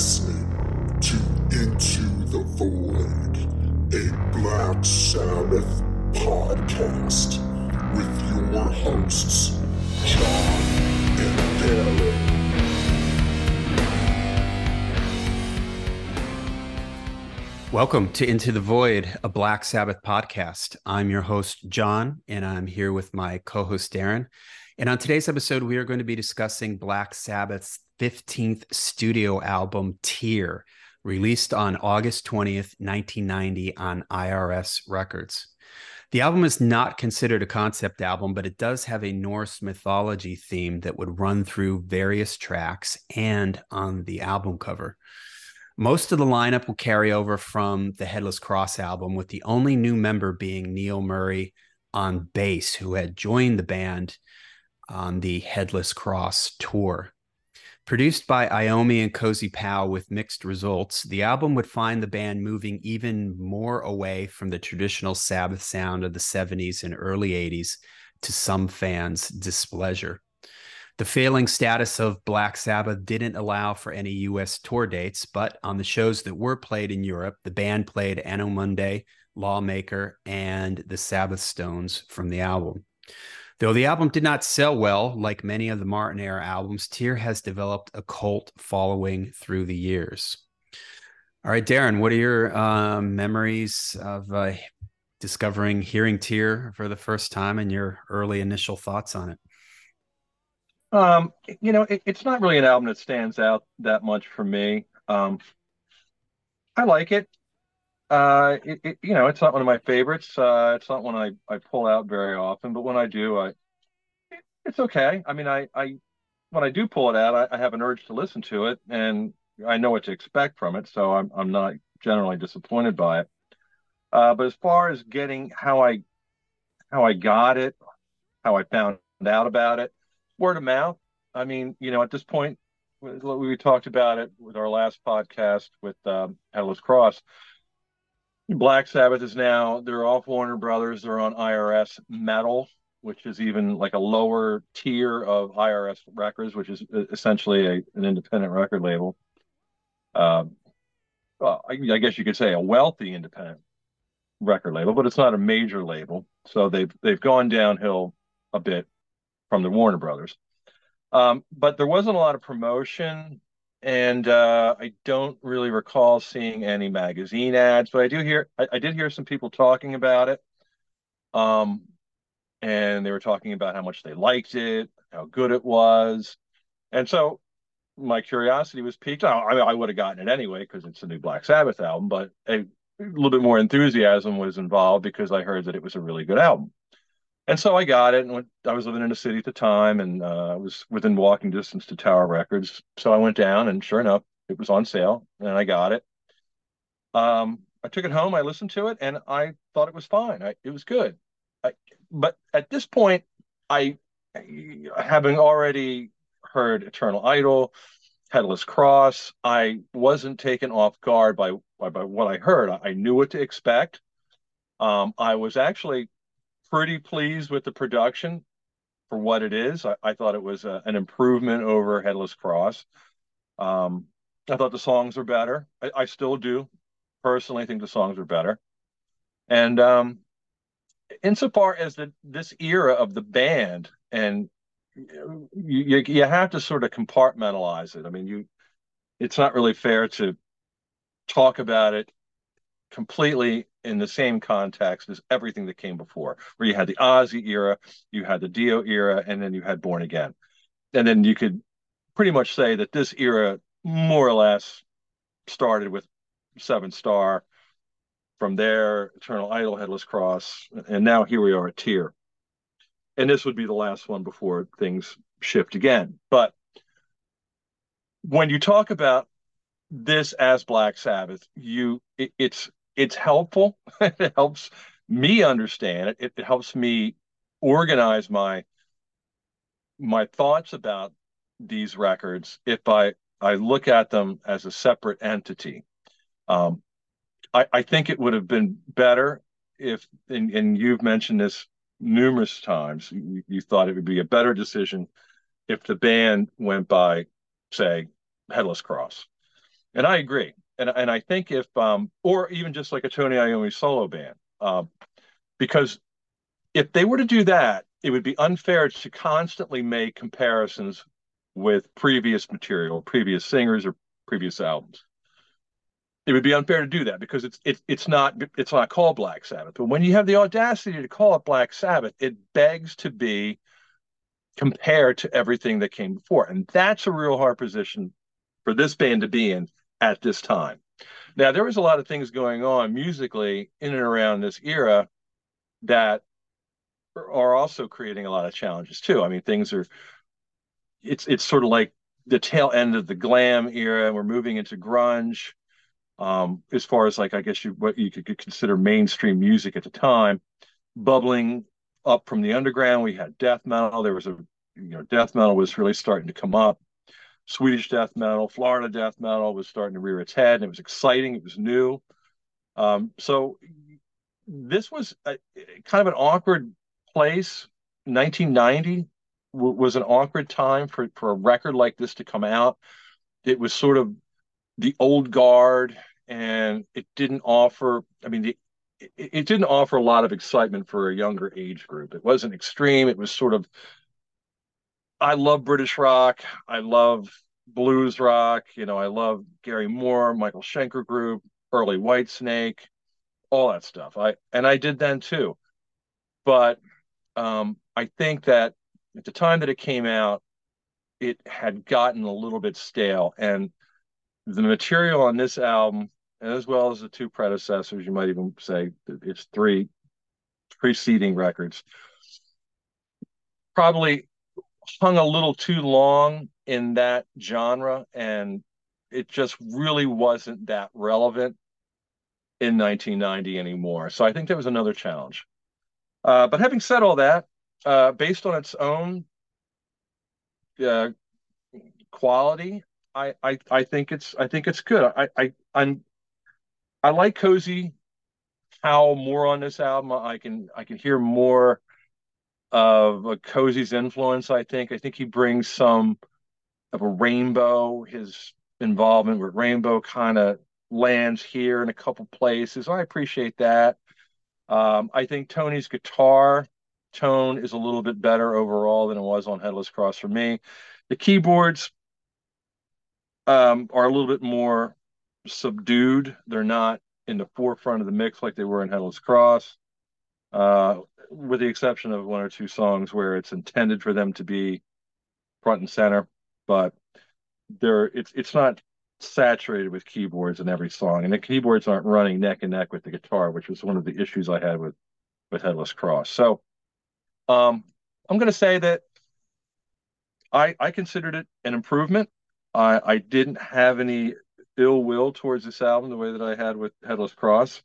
listening to Into the Void, a Black Sabbath podcast with your hosts, John and Darin. Welcome to Into the Void, a Black Sabbath podcast. I'm your host, John, and I'm here with my co host, Darin. And on today's episode, we are going to be discussing Black Sabbath's 15th studio album, Tyr, released on August 20th, 1990, on IRS Records. The album is not considered a concept album, but it does have a Norse mythology theme that would run through various tracks and on the album cover. Most of the lineup will carry over from the Headless Cross album, with the only new member being Neil Murray on bass, who had joined the band on the Headless Cross tour. Produced by Iommi and Cozy Powell with mixed results, the album would find the band moving even more away from the traditional Sabbath sound of the 70s and early 80s to some fans' displeasure. The failing status of Black Sabbath didn't allow for any US tour dates, but on the shows that were played in Europe, the band played Anno Mundi, Lawmaker, and the Sabbath Stones from the album. Though the album did not sell well, like many of the Martin era albums, Tyr has developed a cult following through the years. All right, Darin, what are your um, memories of uh, discovering hearing Tyr for the first time and your early initial thoughts on it? Um, you know, it, it's not really an album that stands out that much for me. Um, I like it. Uh, it, it, you know, it's not one of my favorites. Uh, it's not one I, I pull out very often, but when I do, I it's okay. I mean, I, I when I do pull it out, I, I have an urge to listen to it, and I know what to expect from it, so I'm I'm not generally disappointed by it. Uh, but as far as getting how I how I got it, how I found out about it, word of mouth. I mean, you know, at this point, we talked about it with our last podcast with um, Headless Cross. Black Sabbath is now they're off Warner Brothers. They're on IRS Metal, which is even like a lower tier of IRS records, which is essentially a, an independent record label. Um, well, I, I guess you could say a wealthy independent record label, but it's not a major label. So they've they've gone downhill a bit from the Warner Brothers. Um, but there wasn't a lot of promotion, and uh, I don't really recall seeing any magazine ads. But I do hear I, I did hear some people talking about it, um, and they were talking about how much they liked it, how good it was, and so my curiosity was piqued. I, I, I would have gotten it anyway because it's a new Black Sabbath album, but a, a little bit more enthusiasm was involved because I heard that it was a really good album and so I got it, and went, I was living in a city at the time, and uh, I was within walking distance to Tower Records. So I went down, and sure enough, it was on sale, and I got it. Um, I took it home, I listened to it, and I thought it was fine. I, it was good. I, but at this point, I, having already heard Eternal Idol, Headless Cross, I wasn't taken off guard by by, by what I heard. I, I knew what to expect. Um, I was actually pretty pleased with the production for what it is. I, I thought it was a, an improvement over Headless Cross. Um, I thought the songs were better. I, I still do. Personally, think the songs are better. And um, insofar as the this era of the band, and you, you you have to sort of compartmentalize it. I mean, you it's not really fair to talk about it completely in the same context as everything that came before, where you had the Ozzy era, you had the Dio era, and then you had Born Again. And then you could pretty much say that this era more or less started with Seven Star. From there, Eternal Idol, Headless Cross, and now here we are at Tyr. And this would be the last one before things shift again. But when you talk about this as Black Sabbath, you it, it's it's helpful. it helps me understand it. it. It helps me organize my my thoughts about these records if I I look at them as a separate entity. Um, I, I think it would have been better if, and, and you've mentioned this numerous times, you, you thought it would be a better decision if the band went by, say, Headless Cross. And I agree. And and I think if um or even just like a Tony Iommi solo band, um, because if they were to do that, it would be unfair to constantly make comparisons with previous material, previous singers, or previous albums. It would be unfair to do that because it's it's it's not it's not called Black Sabbath. But when you have the audacity to call it Black Sabbath, it begs to be compared to everything that came before, and that's a real hard position for this band to be in at this time. Now there was a lot of things going on musically in and around this era that are also creating a lot of challenges too. I mean, things are it's it's sort of like the tail end of the glam era. And we're moving into grunge. Um, as far as like I guess you what you could consider mainstream music at the time, bubbling up from the underground. We had death metal. There was a you know death metal was really starting to come up. Swedish death metal, Florida death metal was starting to rear its head, and it was exciting. It was new. Um, so this was a, kind of an awkward place. 1990 w- was an awkward time for for a record like this to come out. It was sort of the old guard, and it didn't offer. I mean, the, it, it didn't offer a lot of excitement for a younger age group. It wasn't extreme. It was sort of. I love British rock. I love blues rock. You know, I love Gary Moore, Michael Schenker Group, early Whitesnake, all that stuff. I and I did then too. But um, I think that at the time that it came out, it had gotten a little bit stale, and the material on this album, as well as the two predecessors, you might even say it's three preceding records, probably hung a little too long in that genre, and it just really wasn't that relevant in 1990 anymore. So I think that was another challenge. Uh, but having said all that, uh, based on its own uh, quality, I, I I think it's I think it's good. I I I'm I like Cozy Powell more on this album. I can I can hear more of a Cozy's influence. I think I think he brings some of a rainbow. His involvement with Rainbow kind of lands here in a couple places. I appreciate that. Um, I think Tony's guitar tone is a little bit better overall than it was on Headless Cross for me. The keyboards um, are a little bit more subdued. They're not in the forefront of the mix like they were in Headless Cross, uh, with the exception of one or two songs where it's intended for them to be front and center. But they're it's it's not saturated with keyboards in every song, and the keyboards aren't running neck and neck with the guitar, which was one of the issues I had with with Headless Cross. So, um, I'm going to say that I I considered it an improvement. I I didn't have any ill will towards this album the way that I had with Headless Cross.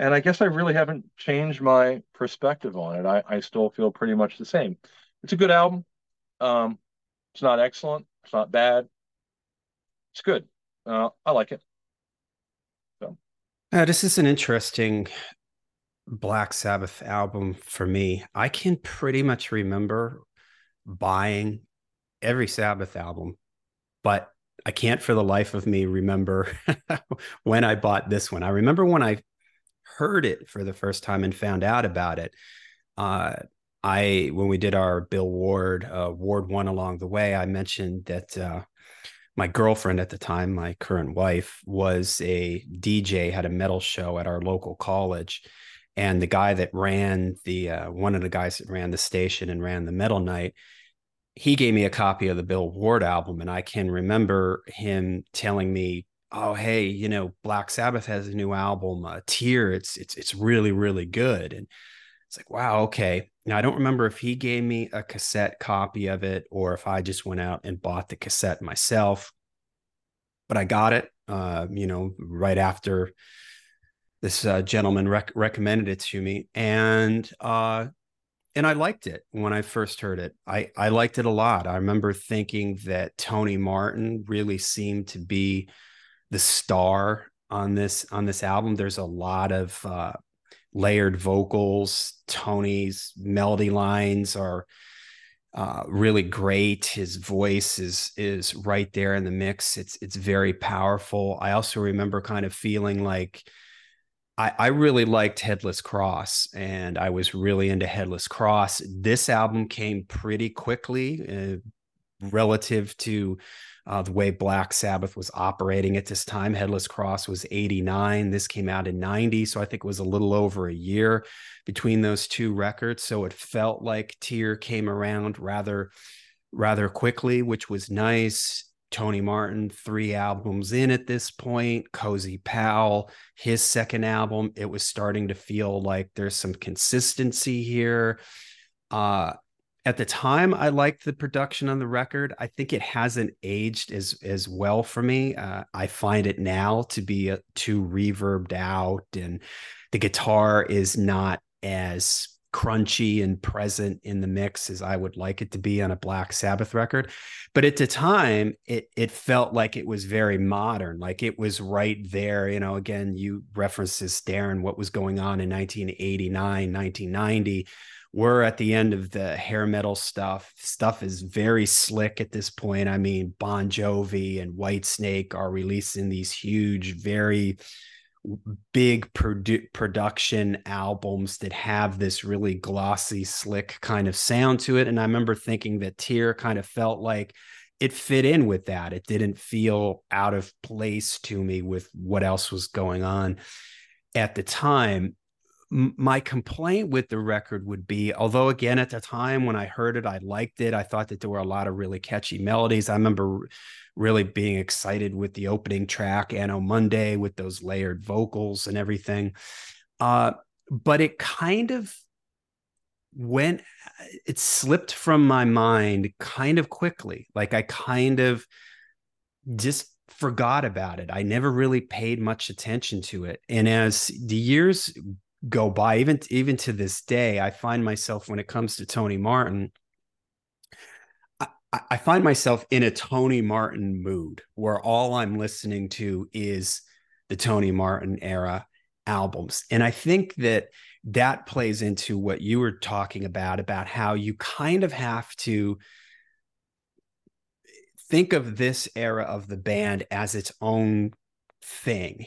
And I guess I really haven't changed my perspective on it. I, I still feel pretty much the same. It's a good album. Um, it's not excellent. It's not bad it's good. Uh, I like it. So, uh, this is an interesting Black Sabbath album for me. I can pretty much remember buying every Sabbath album, but I can't for the life of me remember when I bought this one. I remember when I heard it for the first time and found out about it. Uh, I when we did our Bill Ward uh, Ward one along the way, I mentioned that uh, my girlfriend at the time, my current wife, was a DJ, had a metal show at our local college. And the guy that ran the uh, one of the guys that ran the station and ran the metal night, he gave me a copy of the Bill Ward album, and I can remember him telling me, "Oh, hey, you know, Black Sabbath has a new album, uh, Tyr. It's it's it's really really good." And it's like, wow, okay. Now I don't remember if he gave me a cassette copy of it or if I just went out and bought the cassette myself. But I got it, uh, you know, right after this uh, gentleman rec- recommended it to me, and uh, and I liked it when I first heard it. I I liked it a lot. I remember thinking that Tony Martin really seemed to be the star on this on this album. There's a lot of uh, layered vocals. Tony's melody lines are uh, really great. His voice is is right there in the mix. It's it's very powerful. I also remember kind of feeling like I, I really liked Headless Cross, and I was really into Headless Cross. This album came pretty quickly uh, relative to uh, the way Black Sabbath was operating at this time. Headless Cross was 89. This came out in 90. So I think it was a little over a year between those two records. So it felt like Tyr came around rather, rather quickly, which was nice. Tony Martin, three albums in at this point. Cozy Powell, his second album. It was starting to feel like there's some consistency here. Uh, at the time i liked the production on the record. I think it hasn't aged as as well for me. Uh, i find it now to be a, too reverbed out and the guitar is not as crunchy and present in the mix as i would like it to be on a black sabbath record. But at the time it it felt like it was very modern like it was right there you know again you references darin what was going on in 1989 1990 we're at the end of the hair metal stuff. Stuff is very slick at this point. I mean, Bon Jovi and Whitesnake are releasing these huge, very big produ- production albums that have this really glossy, slick kind of sound to it. And I remember thinking that Tyr kind of felt like it fit in with that. It didn't feel out of place to me with what else was going on at the time my complaint with the record would be although again at the time when i heard it i liked it i thought that there were a lot of really catchy melodies. I remember really being excited with the opening track anno mundi with those layered vocals and everything. Uh, but it kind of went it slipped from my mind kind of quickly. Like i kind of just forgot about it. I never really paid much attention to it. And as the years go by. Even even to this day i find myself when it comes to tony martin I, I find myself in a tony martin mood where all i'm listening to is the tony martin era albums. And i think that that plays into what you were talking about about how you kind of have to think of this era of the band as its own thing.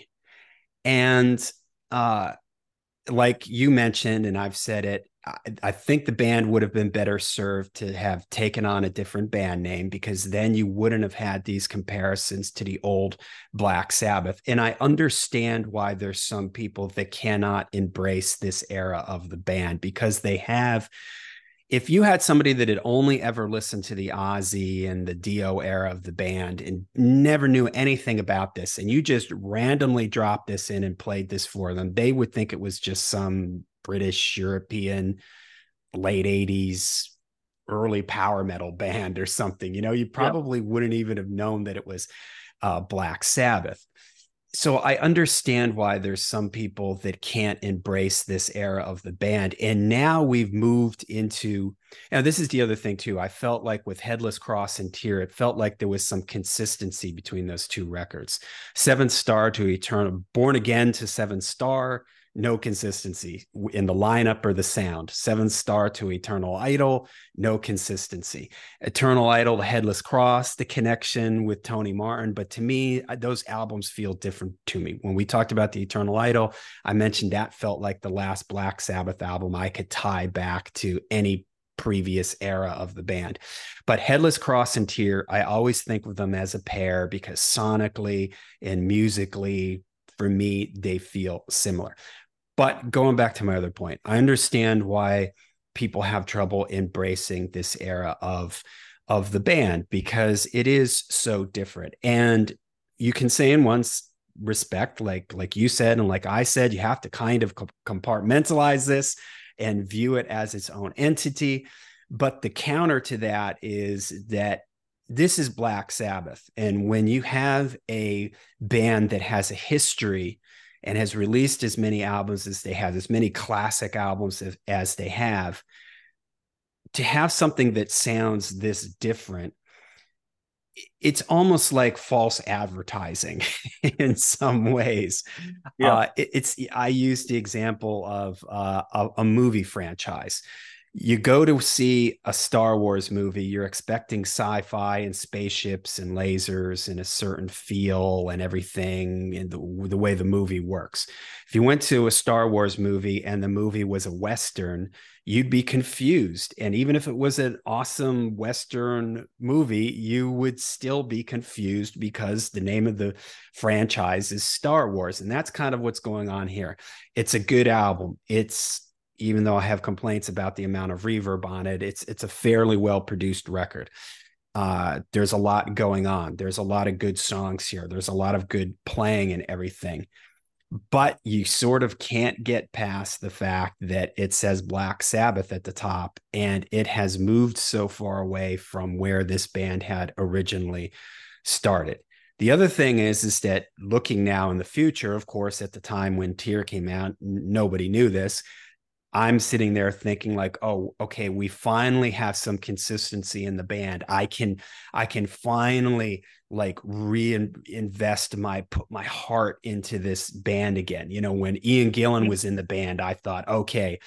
And uh like you mentioned, and I've said it, I, I, think the band would have been better served to have taken on a different band name because then you wouldn't have had these comparisons to the old Black Sabbath. And I understand why there's some people that cannot embrace this era of the band because they have if you had somebody that had only ever listened to the Ozzy and the Dio era of the band and never knew anything about this, and you just randomly dropped this in and played this for them, they would think it was just some British, European, late 80s, early power metal band or something. You know, you probably yep. wouldn't even have known that it was uh, Black Sabbath so I understand why there's some people that can't embrace this era of the band. And now we've moved into, and this is the other thing too. I felt like with Headless Cross and Tyr, it felt like there was some consistency between those two records. Seventh Star to Eternal, Born Again to Seven Star, no consistency in the lineup or the sound. Seven Star to Eternal Idol, no consistency. Eternal Idol, the Headless Cross, the connection with Tony Martin. But to me, uh, those albums feel different to me. When we talked about the Eternal Idol, I mentioned that felt like the last Black Sabbath album I could tie back to any previous era of the band. But Headless Cross and Tyr, I always think of them as a pair because sonically and musically, for me, they feel similar. But going back to my other point, I understand why people have trouble embracing this era of of the band because it is so different. And you can say in one respect, like like you said, and like I said, you have to kind of compartmentalize this and view it as its own entity. But the counter to that is that this is Black Sabbath. And when you have a band that has a history and has released as many albums as they have, as many classic albums as, as they have, to have something that sounds this different, it's almost like false advertising in some ways. Yeah. Uh, it, it's I used the example of uh, a, a movie franchise you go to see a Star Wars movie, you're expecting sci-fi and spaceships and lasers and a certain feel and everything and the, the way the movie works. If you went to a Star Wars movie and the movie was a Western, you'd be confused. And even if it was an awesome Western movie, you would still be confused because the name of the franchise is Star Wars. And that's kind of what's going on here. It's a good album. It's even though I have complaints about the amount of reverb on it, it's it's a fairly well produced record. Uh, there's a lot going on. There's a lot of good songs here. There's a lot of good playing and everything. But you sort of can't get past the fact that it says Black Sabbath at the top, and it has moved so far away from where this band had originally started. The other thing is, is that looking now in the future, of course, at the time when Tyr came out, nobody knew this I'm sitting there thinking like, oh, okay, we finally have some consistency in the band. I can, I can finally like reinvest my put my heart into this band again. You know, when Ian Gillan mm. was in the band, I thought, okay,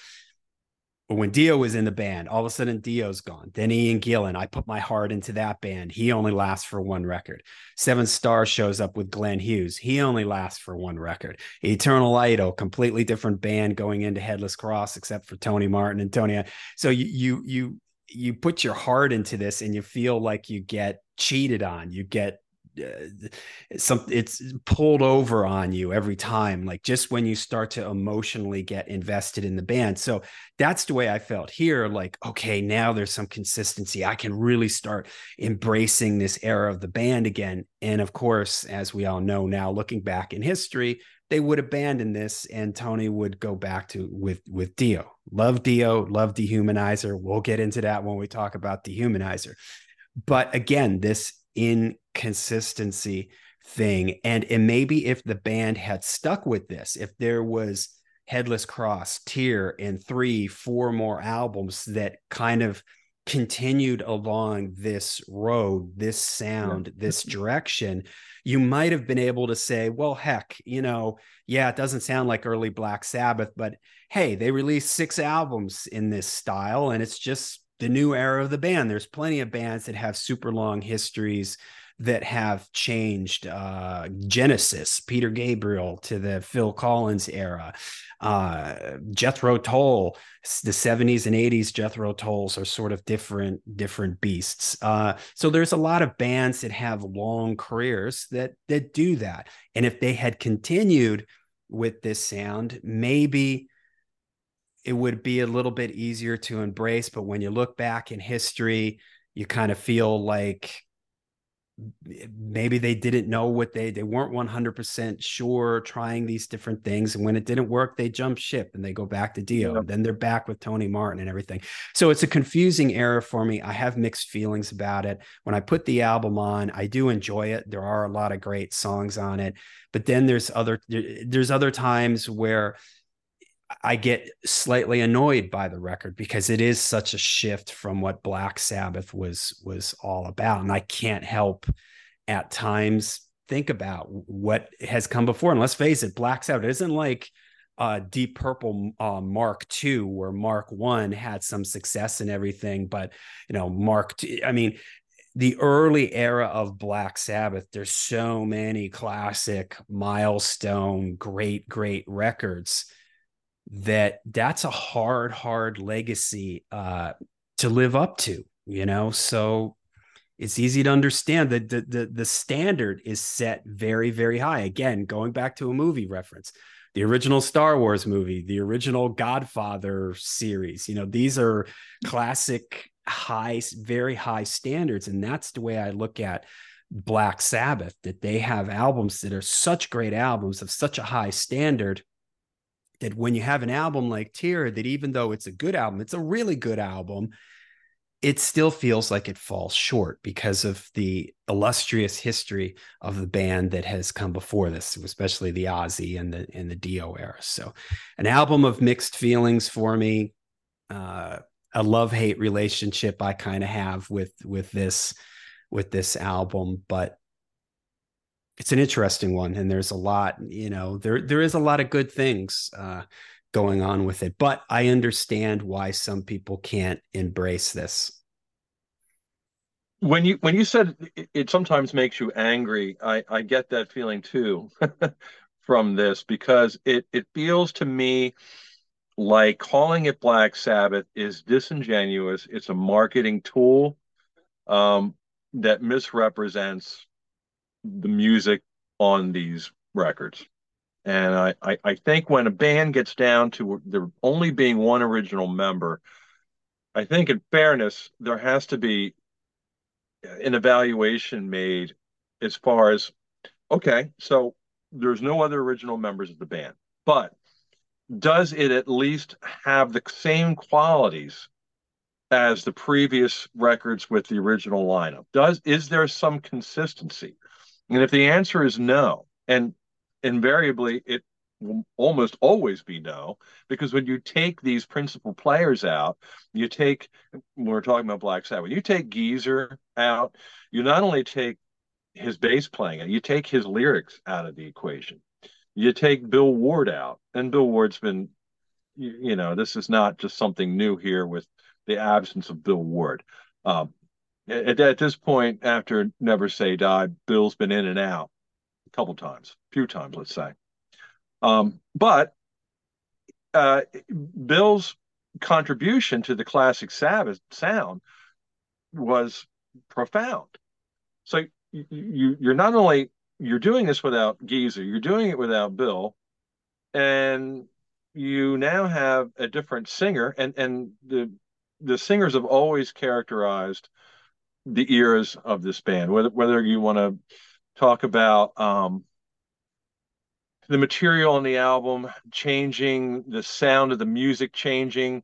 when Dio was in the band, all of a sudden Dio's gone. Then Ian Gillan, I put my heart into that band. He only lasts for one record. Seven Stars shows up with Glenn Hughes. He only lasts for one record. Eternal Idol, completely different band going into Headless Cross, except for Tony Martin and Tony. So you you you you put your heart into this and you feel like you get cheated on. You get uh, some it's pulled over on you every time like just when you start to emotionally get invested in the band. So that's the way i felt here like okay now there's some consistency. I can really start embracing this era of the band again. And of course as we all know now looking back in history they would abandon this and tony would go back to with with dio. Love dio love dehumanizer. We'll get into that when we talk about dehumanizer. But again this inconsistency thing. And, and maybe if the band had stuck with this, if there was Headless Cross, Tyr, and three, four more albums that kind of continued along this road, this sound, this mm-hmm. direction, you might have been able to say, well, heck, you know, yeah, it doesn't sound like early Black Sabbath, but hey, they released six albums in this style, and it's just the new era of the band. There's plenty of bands that have super long histories that have changed. Uh, Genesis, Peter Gabriel to the Phil Collins era, uh, Jethro Tull, the 70s and 80s Jethro Tulls are sort of different different beasts. Uh, so there's a lot of bands that have long careers that that do that. And if they had continued with this sound, maybe it would be a little bit easier to embrace. But when you look back in history, you kind of feel like maybe they didn't know what they they weren't 100% sure trying these different things and when it didn't work they jump ship and they go back to dio yeah. and then they're back with tony martin and everything. So it's a confusing era for me. I have mixed feelings about it. When i put the album on i do enjoy it. There are a lot of great songs on it but then there's other there's other times where I get slightly annoyed by the record because it is such a shift from what Black Sabbath was was all about, and I can't help at times think about what has come before. And let's face it, Black Sabbath isn't like uh, Deep Purple uh, Mark II, where Mark One had some success and everything, but you know Mark, II, I mean, the early era of Black Sabbath, there's so many classic milestone, great, great records that that's a hard, hard legacy uh, to live up to, you know? So it's easy to understand that the, the, the standard is set very, very high. Again, going back to a movie reference, the original Star Wars movie, the original Godfather series, you know, these are classic high, very high standards. And that's the way I look at Black Sabbath, that they have albums that are such great albums of such a high standard that when you have an album like Tyr, that even though it's a good album, it's a really good album, it still feels like it falls short because of the illustrious history of the band that has come before this, especially the Ozzy and the and the Dio era. So, an album of mixed feelings for me, uh, a love hate relationship I kind of have with with this with this album, but it's an interesting one and there's a lot you know there there is a lot of good things uh, going on with it. But I understand why some people can't embrace this. When you when you said it, it sometimes makes you angry, I, I get that feeling too from this because it it feels to me like calling it Black Sabbath is disingenuous. It's a marketing tool um, that misrepresents the music on these records. And I, I, I, think when a band gets down to there only being one original member, I think in fairness, there has to be an evaluation made as far as okay, so there's no other original members of the band, but does it at least have the same qualities as the previous records with the original lineup? Does is there some consistency? And if the answer is no, and invariably it will almost always be no, because when you take these principal players out, you take we're talking about Black Sabbath, When you take Geezer out, you not only take his bass playing you take his lyrics out of the equation. You take Bill Ward out, and Bill Ward's been, you, you know, this is not just something new here with the absence of Bill Ward. Um, at, at, this point, after Never Say Die, Bill's been in and out a couple times, a few times, let's say. Um, but uh, Bill's contribution to the classic Sabbath sound was profound. So you, you you're not only you're doing this without Geezer, you're doing it without Bill, and you now have a different singer, and and the the singers have always characterized the eras of this band. Whether whether you want to talk about um, the material on the album changing, the sound of the music changing,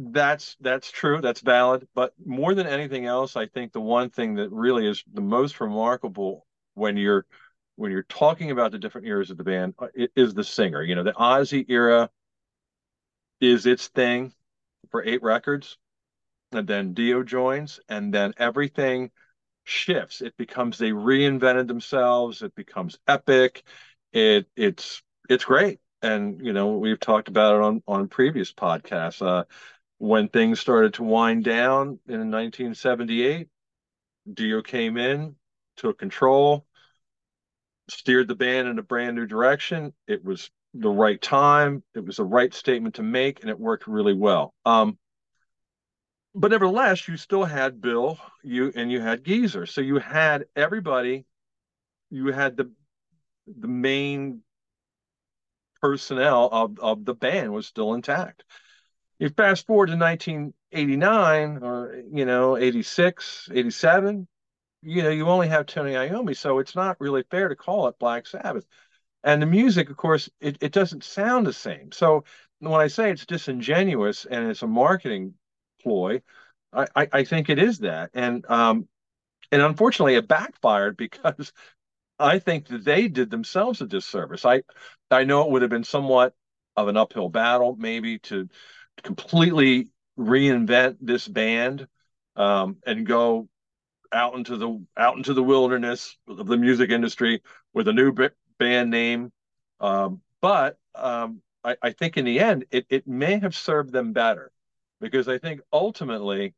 that's that's true that's valid but more than anything else i think the one thing that really is the most remarkable when you're when you're talking about the different eras of the band uh, is the singer you know the ozzy era is its thing for eight records and then dio joins and then everything shifts it becomes they reinvented themselves it becomes epic it it's it's great and you know we've talked about it on on previous podcasts uh when things started to wind down in 1978, Dio came in, took control, steered the band in a brand new direction. It was the right time. It was the right statement to make, and it worked really well. Um, but nevertheless, you still had Bill, you and you had Geezer, so you had everybody. You had the the main personnel of of the band was still intact. You fast forward to 1989 or you know 86 87 you know you only have tony iommi so it's not really fair to call it black sabbath. And the music of course it, it doesn't sound the same. So when i say it's disingenuous and it's a marketing ploy. I i, I think it is that. And um and unfortunately it backfired because i think that they did themselves a disservice. I i know it would have been somewhat of an uphill battle maybe to completely reinvent this band um, and go out into the out into the wilderness of the music industry with a new b- band name. Um, but um, I, I, think in the end, it, it may have served them better because I think ultimately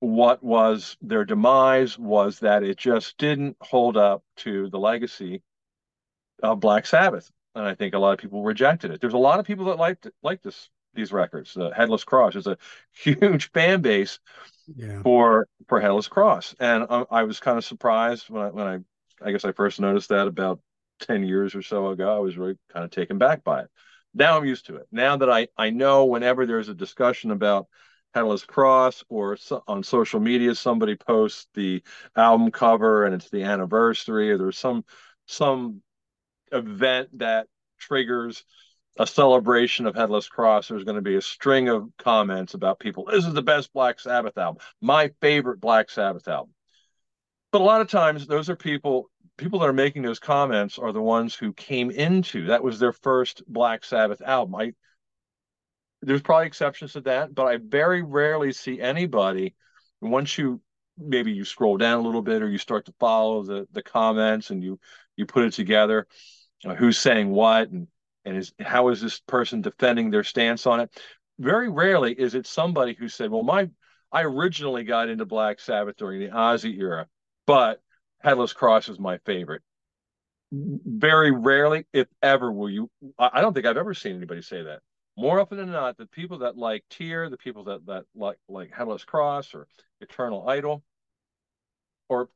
what was their demise was that it just didn't hold up to the legacy of Black Sabbath. And I think a lot of people rejected it. There's a lot of people that liked like this these records. Uh, Headless Cross is a huge fan base yeah. for for Headless Cross, and I, I was kind of surprised when I when I I guess I first noticed that about ten years or so ago. I was really kind of taken back by it. Now I'm used to it. Now that I I know whenever there's a discussion about Headless Cross or so, on social media somebody posts the album cover and it's the anniversary or there's some some event that triggers a celebration of Headless Cross, there's going to be a string of comments about people. This is the best Black Sabbath album, my favorite Black Sabbath album. But a lot of times, those are people. People that are making those comments are the ones who came into that was their first Black Sabbath album. I there's probably exceptions to that, but I very rarely see anybody once you maybe you scroll down a little bit or you start to follow the the comments and you you put it together, uh, who's saying what and and is how is this person defending their stance on it? Very rarely is it somebody who said, "Well, my I originally got into Black Sabbath during the Ozzy era, but Headless Cross is my favorite." Very rarely, if ever, will you. I don't think I've ever seen anybody say that. More often than not, the people that like Tyr, the people that that like like Headless Cross or Eternal Idol, or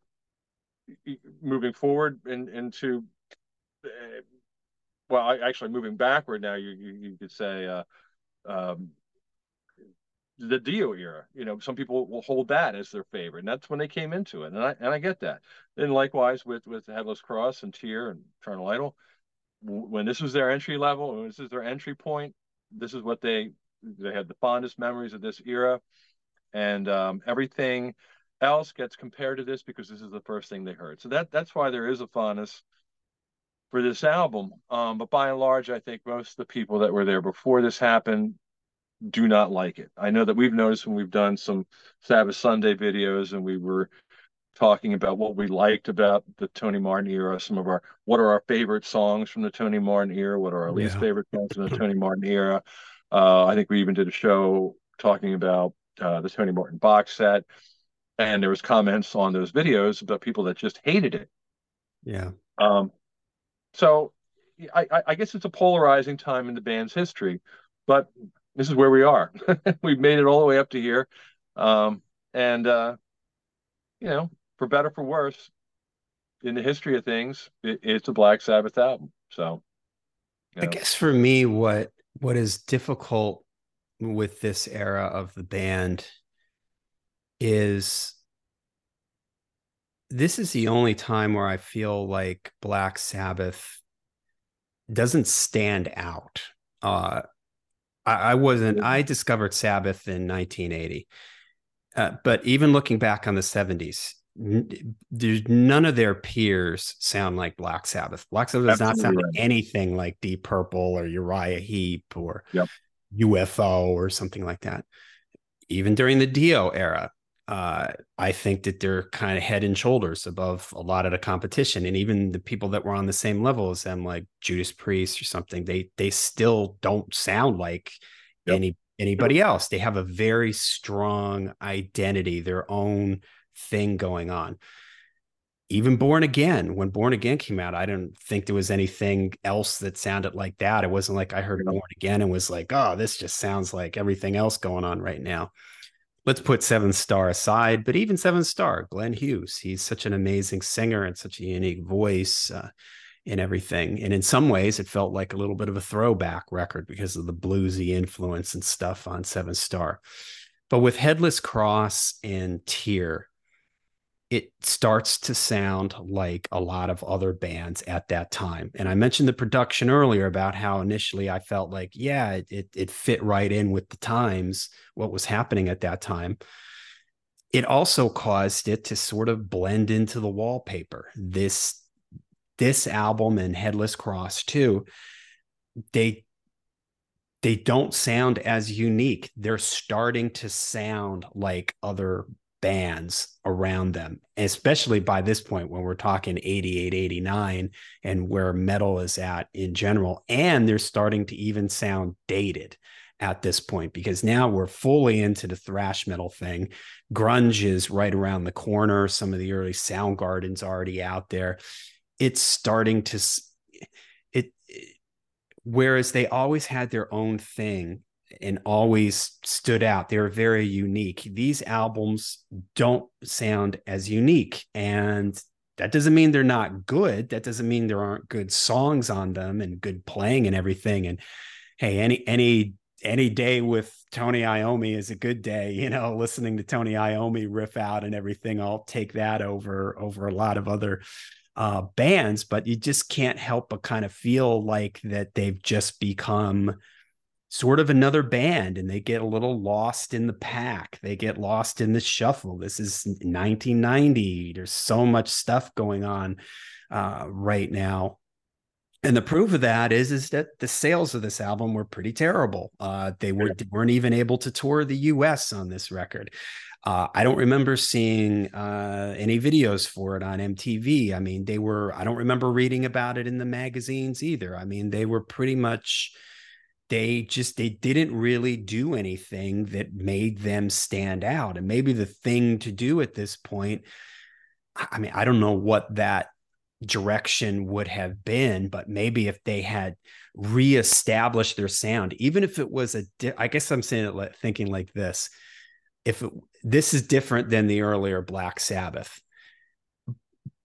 moving forward in, into uh, well, actually moving backward now, you you, you could say uh, um, the Dio era. You know, some people will hold that as their favorite, and that's when they came into it, and I and I get that. And likewise with with Headless Cross and Tyr and Eternal Idol, when this was their entry level, when this is their entry point, this is what they they had the fondest memories of this era, and um, everything else gets compared to this because this is the first thing they heard. So that that's why there is a fondness for this album. Um, but by and large, I think most of the people that were there before this happened do not like it. I know that we've noticed when we've done some Sabbath Sunday videos and we were talking about what we liked about the Tony Martin era, some of our what are our favorite songs from the Tony Martin era, what are our least favorite songs from the Tony Martin era. Uh, I think we even did a show talking about uh, the Tony Martin box set, and there was comments on those videos about people that just hated it. Yeah. Um, so I, I guess it's a polarizing time in the band's history, but this is where we are. We've made it all the way up to here. Um, and, uh, you know, for better for worse, in the history of things, it, it's a Black Sabbath album. So, you know. I guess for me, what what is difficult with this era of the band is this is the only time where I feel like Black Sabbath doesn't stand out. Uh, I, I, wasn't, I discovered Sabbath in 1980. Uh, but even looking back on the 70s, n- there's none of their peers sound like Black Sabbath. Black Sabbath does not sound right. anything like Deep Purple or Uriah Heep or yep. UFO or something like that. Even during the Dio era, uh, I think that they're kind of head and shoulders above a lot of the competition, and even the people that were on the same level as them, like Judas Priest or something, they they still don't sound like yep. any anybody else. They have a very strong identity, their own thing going on. Even Born Again, when Born Again came out, I didn't think there was anything else that sounded like that. It wasn't like I heard Born Again and was like, oh, this just sounds like everything else going on right now let's put Seven Star aside, but even Seven Star, Glenn Hughes, he's such an amazing singer and such a unique voice uh, in everything. And in some ways, it felt like a little bit of a throwback record because of the bluesy influence and stuff on Seven Star. But with Headless Cross and Tyr, it starts to sound like a lot of other bands at that time. And I mentioned the production earlier about how initially I felt like, yeah, it, it, it fit right in with the times, what was happening at that time. It also caused it to sort of blend into the wallpaper. This this album and Headless Cross too, they they don't sound as unique. They're starting to sound like other bands around them, especially by this point when we're talking 88, 89 and where metal is at in general. And they're starting to even sound dated at this point because now we're fully into the thrash metal thing. Grunge is right around the corner. Some of the early Soundgarden's already out there. It's starting to it, it whereas they always had their own thing and always stood out. They were very unique. These albums don't sound as unique. And that doesn't mean they're not good. That doesn't mean there aren't good songs on them and good playing and everything. And hey, any any any day with Tony Iommi is a good day, you know, listening to Tony Iommi riff out and everything. I'll take that over over a lot of other uh bands, but you just can't help but kind of feel like that they've just become sort of another band and they get a little lost in the pack. They get lost in the shuffle. This is 1990. There's so much stuff going on uh, right now. And the proof of that is is that the sales of this album were pretty terrible. Uh, they were they weren't even able to tour the U.S. on this record. Uh, I don't remember seeing uh, any videos for it on MTV. I mean, they were, I don't remember reading about it in the magazines either. I mean, they were pretty much, they just, they didn't really do anything that made them stand out. And maybe the thing to do at this point, I mean, I don't know what that direction would have been, but maybe if they had reestablished their sound, even if it was a, di- I guess I'm saying it like, thinking like this if it, this is different than the earlier Black Sabbath,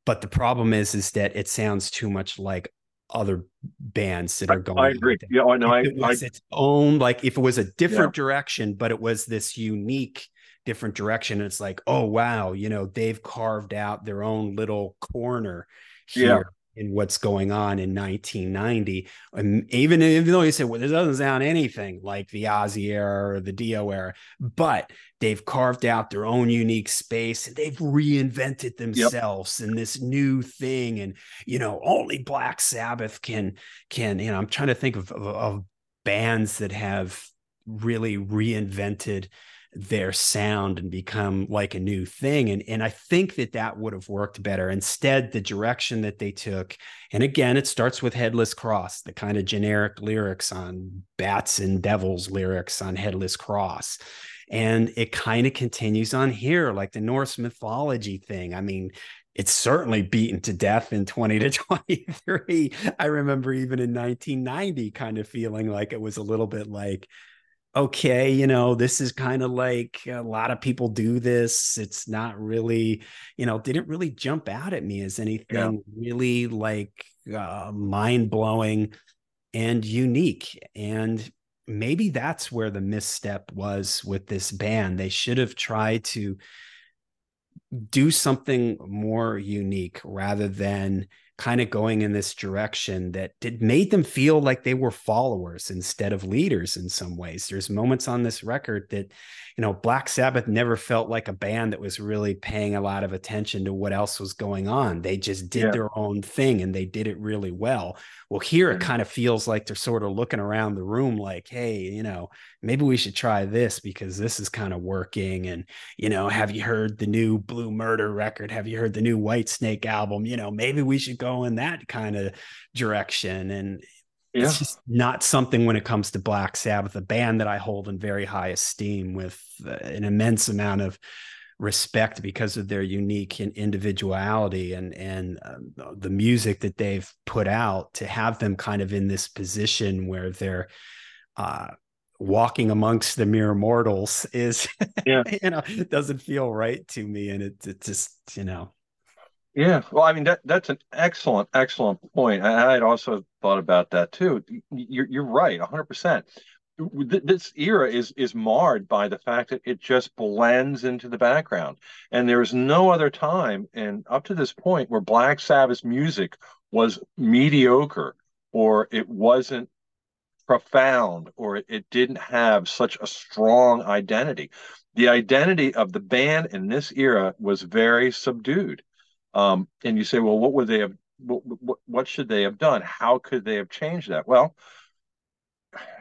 but the problem is is that it sounds too much like other bands that are going. I agree. Yeah, oh, I know. it was I, its own like if it was a different yeah. direction, but it was this unique different direction. It's like, oh wow, you know, they've carved out their own little corner here. Yeah in what's going on in 1990. And even, even though you say, well, this doesn't sound anything like the Ozzy era or the Dio era, but they've carved out their own unique space and they've reinvented themselves yep. in this new thing. And, you know, only Black Sabbath can, can, you know, I'm trying to think of, of, of bands that have really reinvented their sound and become like a new thing and and I think that that would have worked better instead the direction that they took and again it starts with headless cross the kind of generic lyrics on bats and devils lyrics on headless cross and it kind of continues on here like the Norse mythology thing I mean it's certainly beaten to death in 20 to 23 I remember even in 1990 kind of feeling like it was a little bit like okay, you know, this is kind of like a lot of people do this. It's not really, you know, didn't really jump out at me as anything yeah. really like uh, mind blowing and unique. And maybe that's where the misstep was with this band. They should have tried to do something more unique rather than kind of going in this direction that did made them feel like they were followers instead of leaders in some ways. There's moments on this record that, you know, Black Sabbath never felt like a band that was really paying a lot of attention to what else was going on. They just did yeah. their own thing and they did it really well. Well, here it mm-hmm. kind of feels like they're sort of looking around the room like, hey, you know, maybe we should try this because this is kind of working. And, you know, have you heard the new Blue Murder record? Have you heard the new Whitesnake album? You know, maybe we should go in that kind of direction. And yeah. it's just not something when it comes to Black Sabbath, a band that I hold in very high esteem with uh, an immense amount of respect because of their unique individuality and and uh, the music that they've put out to have them kind of in this position where they're uh, walking amongst the mere mortals is yeah you know it doesn't feel right to me and it, it just you know yeah. Well i mean that that's an excellent excellent point. I had also thought about that too. You're, you're right 100% this era is is marred by the fact that it just blends into the background. And there is no other time and up to this point where black sabbath's music was mediocre or it wasn't profound or it didn't have such a strong identity. The identity of the band in this era was very subdued um, and you say well what would they have what, what, what should they have done how could they have changed that well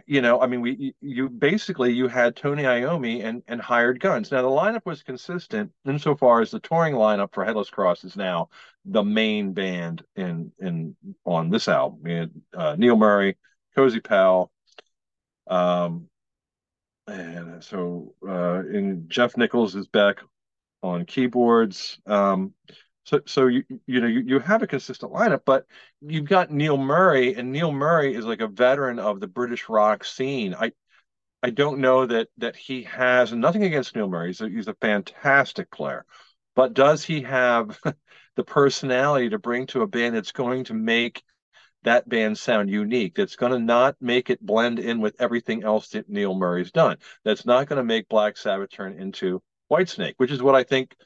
you know, I mean, we you basically you had Tony Iommi and and hired guns. Now the lineup was consistent insofar as the touring lineup for Headless Cross is now the main band in in on this album. We had uh, Neil Murray, Cozy Powell, um, and so uh, and Geoff Nicholls is back on keyboards. Um, so, so you you know you, you have a consistent lineup, but you've got Neil Murray, and Neil Murray is like a veteran of the British rock scene. I I don't know that that he has nothing against Neil Murray. He's a, he's a fantastic player, but does he have the personality to bring to a band that's going to make that band sound unique? That's going to not make it blend in with everything else that Neil Murray's done. That's not going to make Black Sabbath turn into Whitesnake, which is what I think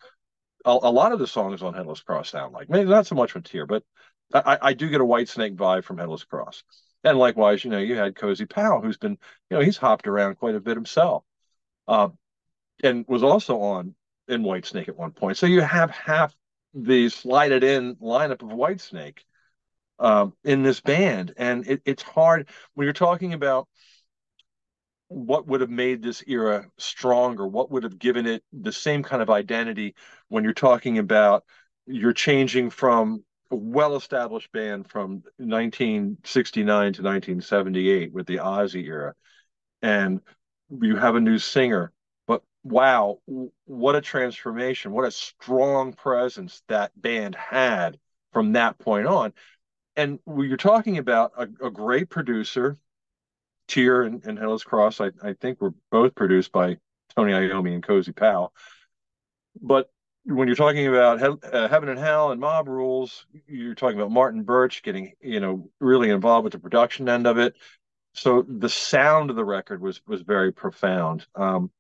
a, a, lot of the songs on Headless Cross sound like. Maybe not so much with Tyr, but I, I do get a Whitesnake vibe from Headless Cross. And likewise, you know, you had Cozy Powell, who's been, you know, he's hopped around quite a bit himself, uh, and was also on in Whitesnake at one point. So you have half the slided in lineup of Whitesnake um, in this band, and it, it's hard when you're talking about what would have made this era stronger? What would have given it the same kind of identity when you're talking about you're changing from a well-established band from 1969 to 1978 with the Ozzy era, and you have a new singer. But wow, what a transformation! What a strong presence that band had from that point on. And you're talking about a, a great producer Tyr and, and Headless Cross, I, I think, were both produced by Tony Iommi and Cozy Powell. But when you're talking about he- uh, Heaven and Hell and Mob Rules, you're talking about Martin Birch getting, you know, really involved with the production end of it. So the sound of the record was was very profound. Um,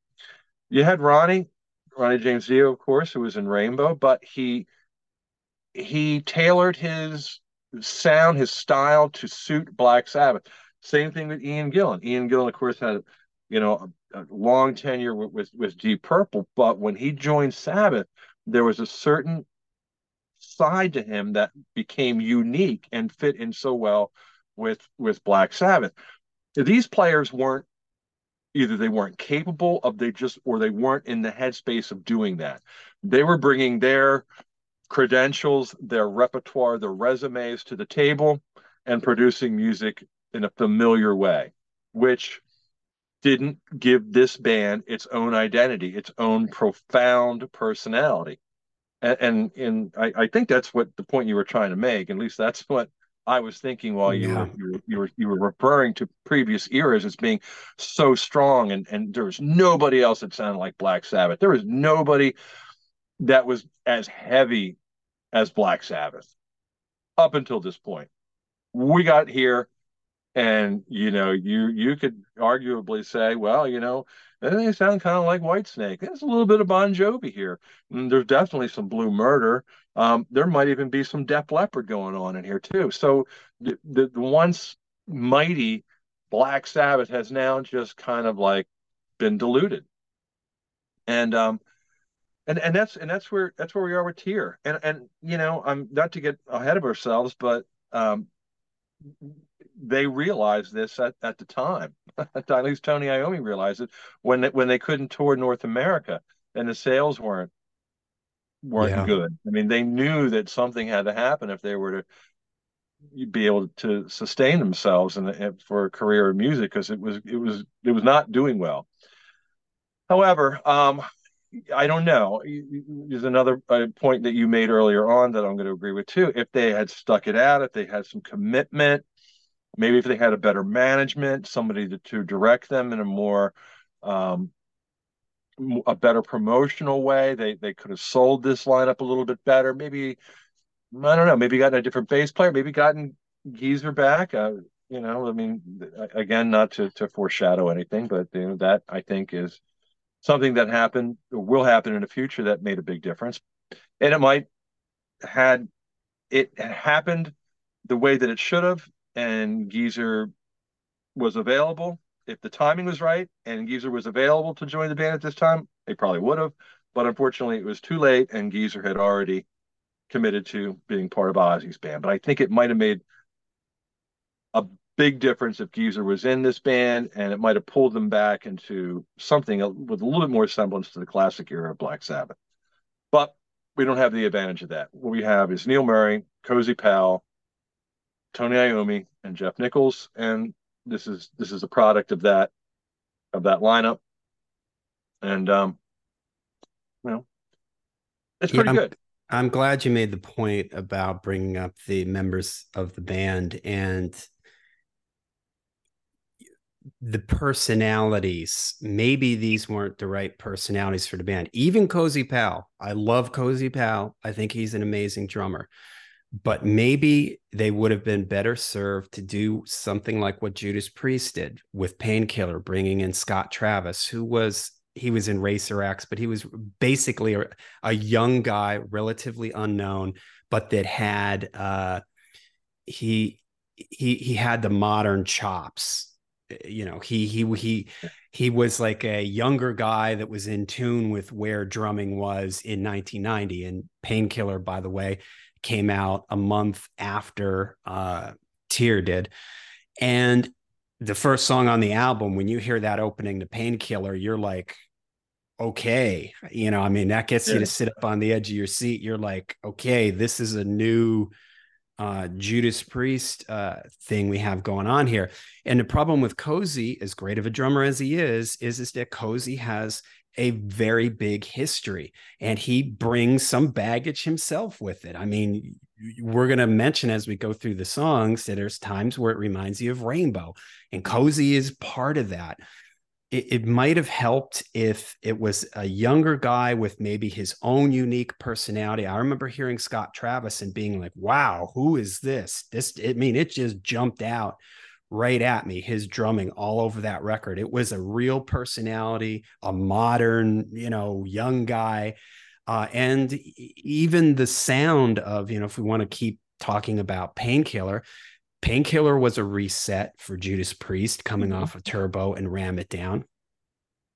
you had Ronnie, Ronnie James Dio, of course, who was in Rainbow, but he he tailored his sound, his style to suit Black Sabbath. Same thing with Ian Gillan. Ian Gillan, of course, had you know a, a long tenure with, with, with Deep Purple, but when he joined Sabbath, there was a certain side to him that became unique and fit in so well with with Black Sabbath. These players weren't either they weren't capable of they just or they weren't in the headspace of doing that. They were bringing their credentials, their repertoire, their resumes to the table and producing music in a familiar way, which didn't give this band its own identity, its own profound personality. And and, and I, I, think that's what the point you were trying to make. At least that's what I was thinking while you, yeah. were, you were you were you were referring to previous eras as being so strong, and and there was nobody else that sounded like Black Sabbath. There was nobody that was as heavy as Black Sabbath up until this point. We got here and you know you you could arguably say well you know they sound kind of like Whitesnake. There's a little bit of bon jovi here. And mm, there's definitely some blue murder. Um, there might even be some Def Leppard going on in here too. So the, the, the once mighty black sabbath has now just kind of like been diluted. And um and and that's and that's where that's where we are with Tyr and and you know i'm not to get ahead of ourselves but um they realized this at, at the time. at least Tony Iommi realized it when they, when they couldn't tour North America and the sales weren't weren't yeah. good. I mean, they knew that something had to happen if they were to be able to sustain themselves and for a career in music because it was it was it was not doing well. However, um, I don't know. There's another point that you made earlier on that I'm going to agree with too. If they had stuck it out, if they had some commitment, maybe if they had a better management, somebody to, to direct them in a more um, a better promotional way, they they could have sold this lineup a little bit better. Maybe I don't know. Maybe gotten a different bass player. Maybe gotten Geezer back. Uh, you know, I mean, again, not to to foreshadow anything, but you know that I think is something that happened or will happen in the future that made a big difference, and it might had it happened the way that it should have and Geezer was available, if the timing was right and Geezer was available to join the band at this time, they probably would have. But unfortunately, it was too late, and Geezer had already committed to being part of Ozzy's band. But I think it might have made a big difference if Geezer was in this band, and it might have pulled them back into something with a little bit more semblance to the classic era of Black Sabbath. But we don't have the advantage of that. What we have is Neil Murray, Cozy Powell, Tony Iommi and Geoff Nicholls, and this is this is a product of that of that lineup. And um, you know, it's pretty yeah, good. I'm glad you made the point about bringing up the members of the band and the personalities. Maybe these weren't the right personalities for the band. Even Cozy Powell. I love Cozy Powell. I think he's an amazing drummer but maybe they would have been better served to do something like what Judas Priest did with Painkiller, bringing in Scott Travis, who was he was in Racer X, but he was basically a, a young guy, relatively unknown, but that had uh, he he he had the modern chops. You know, he he he he was like a younger guy that was in tune with where drumming was in 1990. And Painkiller, by the way, came out a month after uh, Tear did, and the first song on the album, when you hear that opening the painkiller, you're like, okay, you know, I mean, that gets you to sit up on the edge of your seat. You're like, okay, this is a new uh, Judas Priest uh, thing we have going on here. And the problem with Cozy, as great of a drummer as he is, is, is that Cozy has a very big history and he brings some baggage himself with it. I mean, we're going to mention as we go through the songs that there's times where it reminds you of Rainbow, and Cozy is part of that. It, it might have helped if it was a younger guy with maybe his own unique personality. I remember hearing Scott Travis and being like, wow, who is this? This, I mean, it just jumped out right at me his drumming all over that record it was a real personality a modern you know young guy uh, and even the sound of you know if we want to keep talking about painkiller painkiller was a reset for judas priest coming mm-hmm. off of turbo and ram it down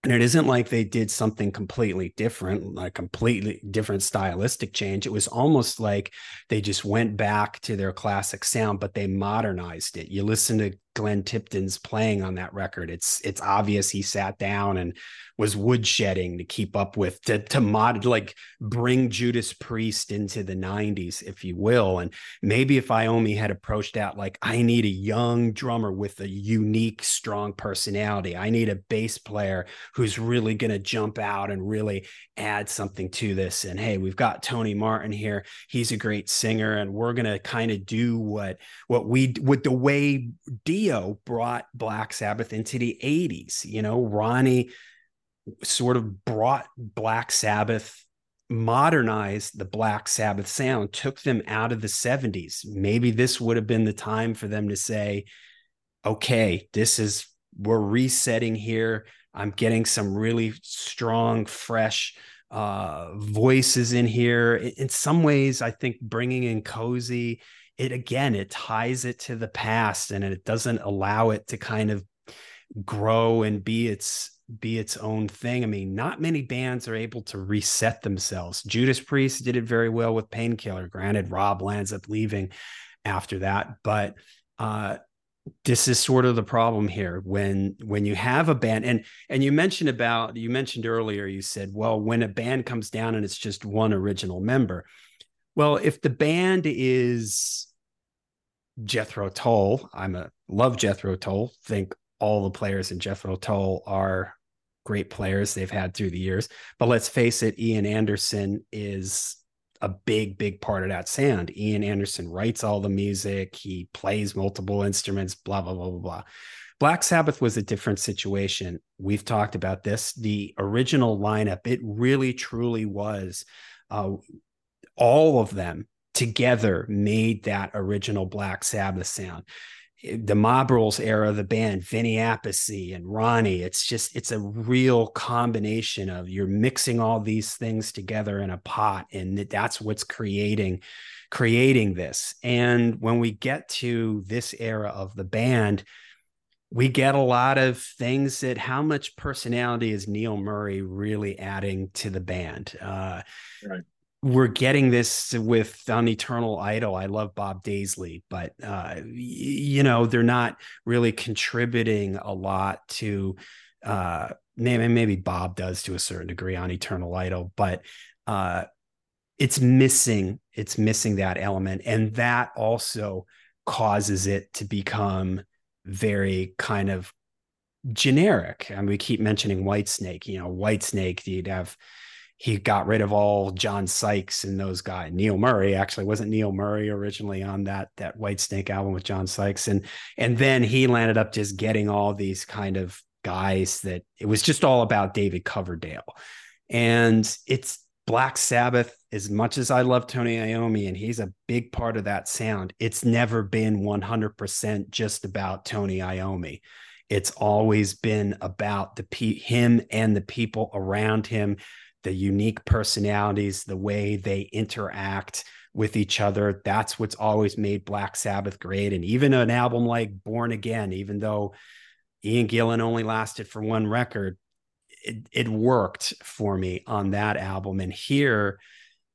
and it isn't like they did something completely different, like completely different stylistic change. It was almost like they just went back to their classic sound, but they modernized it. You listen to Glenn Tipton's playing on that record. It's it's obvious he sat down and was woodshedding to keep up with to to mod like bring Judas Priest into the 90s, if you will. And maybe if Iommi had approached that like I need a young drummer with a unique, strong personality. I need a bass player who's really gonna jump out and really add something to this. And hey, we've got Tony Martin here. He's a great singer, and we're gonna kind of do what what we with the way Dio brought Black Sabbath into the 80s. You know, Ronnie sort of brought Black Sabbath, modernized the Black Sabbath sound, took them out of the 70s. Maybe this would have been the time for them to say, okay, this is, we're resetting here. I'm getting some really strong, fresh uh, voices in here. In some ways, I think bringing in Cozy, it again, it ties it to the past and it doesn't allow it to kind of grow and be its be its own thing. I mean, not many bands are able to reset themselves. Judas Priest did it very well with Painkiller. Granted, Rob lands up leaving after that, but uh, this is sort of the problem here when when you have a band and and you mentioned about you mentioned earlier you said well when a band comes down and it's just one original member well if the band is jethro tull i'm a love jethro tull think all the players in Jethro Tull are great players they've had through the years. But let's face it, Ian Anderson is a big, big part of that sound. Ian Anderson writes all the music, he plays multiple instruments, blah, blah, blah, blah, blah. Black Sabbath was a different situation. We've talked about this. The original lineup, it really, truly was uh, all of them together made that original Black Sabbath sound the Mob Rules era the band, Vinny Appice and Ronnie. It's just it's a real combination of you're mixing all these things together in a pot, and that's what's creating creating this. And when we get to this era of the band, we get a lot of things that how much personality is Neil Murray really adding to the band? Uh, right we're getting this with on eternal idol. I love bob daisley but uh, you know they're not really contributing a lot to uh maybe, maybe bob does to a certain degree on eternal idol but uh it's missing it's missing that element and that also causes it to become very kind of generic. And we keep mentioning whitesnake you know whitesnake you'd have he got rid of all John Sykes and those guys. Neil Murray actually wasn't Neil Murray originally on that that Whitesnake album with John Sykes, and and then he landed up just getting all these kind of guys that it was just all about David Coverdale, and it's Black Sabbath. As much as I love Tony Iommi and he's a big part of that sound, it's never been 100% just about Tony Iommi. It's always been about the him and the people around him the unique personalities, the way they interact with each other. That's what's always made Black Sabbath great. And even an album like Born Again, even though Ian Gillan only lasted for one record, it, it worked for me on that album. And here,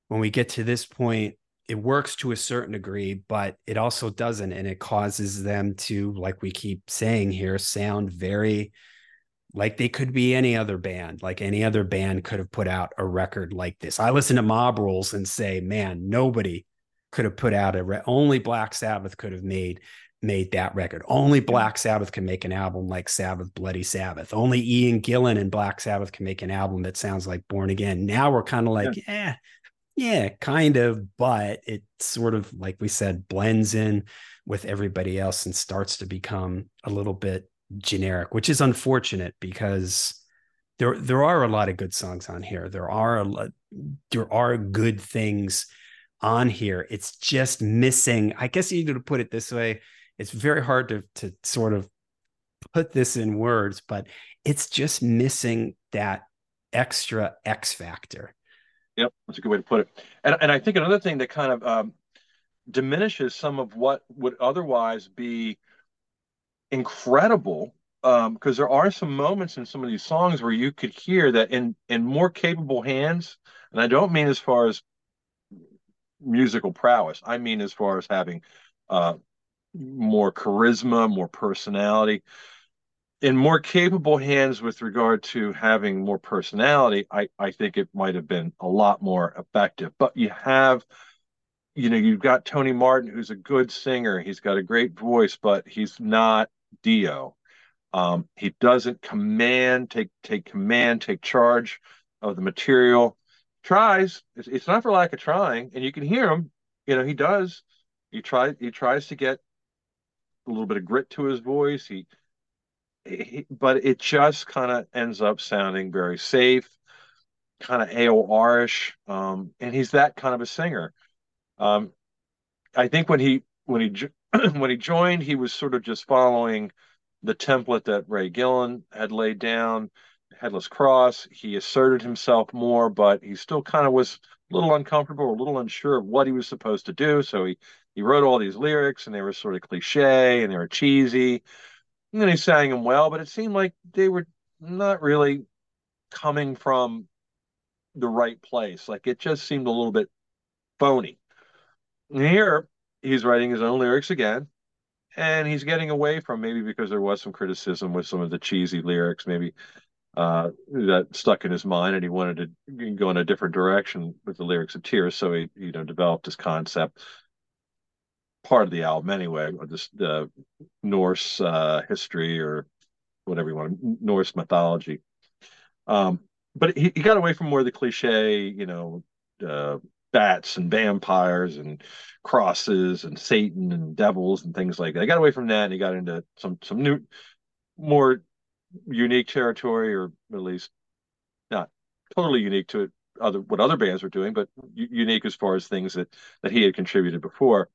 when we get to this point, it works to a certain degree, but it also doesn't. And it causes them to, like we keep saying here, sound very like they could be any other band. Like any other band could have put out a record like this. I listen to Mob Rules and say, man, nobody could have put out a re- only Black Sabbath could have made made that record. Only Black Sabbath can make an album like Sabbath Bloody Sabbath. Only Ian Gillan and Black Sabbath can make an album that sounds like Born Again. Now we're kind of like, yeah. eh, yeah, kind of, but it sort of like we said blends in with everybody else and starts to become a little bit generic, which is unfortunate because there there are a lot of good songs on here. There are a there are good things on here. It's just missing. I guess you need to put it this way. It's very hard to to sort of put this in words, but it's just missing that extra X factor. Yep, that's a good way to put it. And and I think another thing that kind of um, diminishes some of what would otherwise be incredible because um, there are some moments in some of these songs where you could hear that in in more capable hands and i don't mean as far as musical prowess i mean as far as having uh, more charisma more personality. In more capable hands with regard to having more personality i i think it might have been a lot more effective. But you have you know you've got tony martin who's a good singer he's got a great voice but he's not Dio. Um, he doesn't command, take take command, take charge of the material. Tries. It's, it's not for lack of trying, and you can hear him. You know, he does. He tries. He tries to get a little bit of grit to his voice. He, he but it just kind of ends up sounding very safe, kind of AOR-ish. Um, and he's that kind of a singer. Um, I think when he when he when he joined, he was sort of just following the template that Ray Gillen had laid down, Headless Cross. He asserted himself more, but he still kind of was a little uncomfortable, or a little unsure of what he was supposed to do. So he he wrote all these lyrics, and they were sort of cliche and they were cheesy. And then he sang them well, but it seemed like they were not really coming from the right place. Like it just seemed a little bit phony. And here, he's writing his own lyrics again and he's getting away from maybe because there was some criticism with some of the cheesy lyrics maybe uh, that stuck in his mind and he wanted to go in a different direction with the lyrics of tears. So he you know developed his concept. Part of the album anyway or this the norse uh, history or whatever you want norse mythology. Um, but he, he got away from more the cliche you know uh, bats and vampires and crosses and Satan and devils and things like that. I got away from that and he got into some some new, more unique territory, or at least not totally unique to other what other bands were doing, but unique as far as things that that he had contributed before.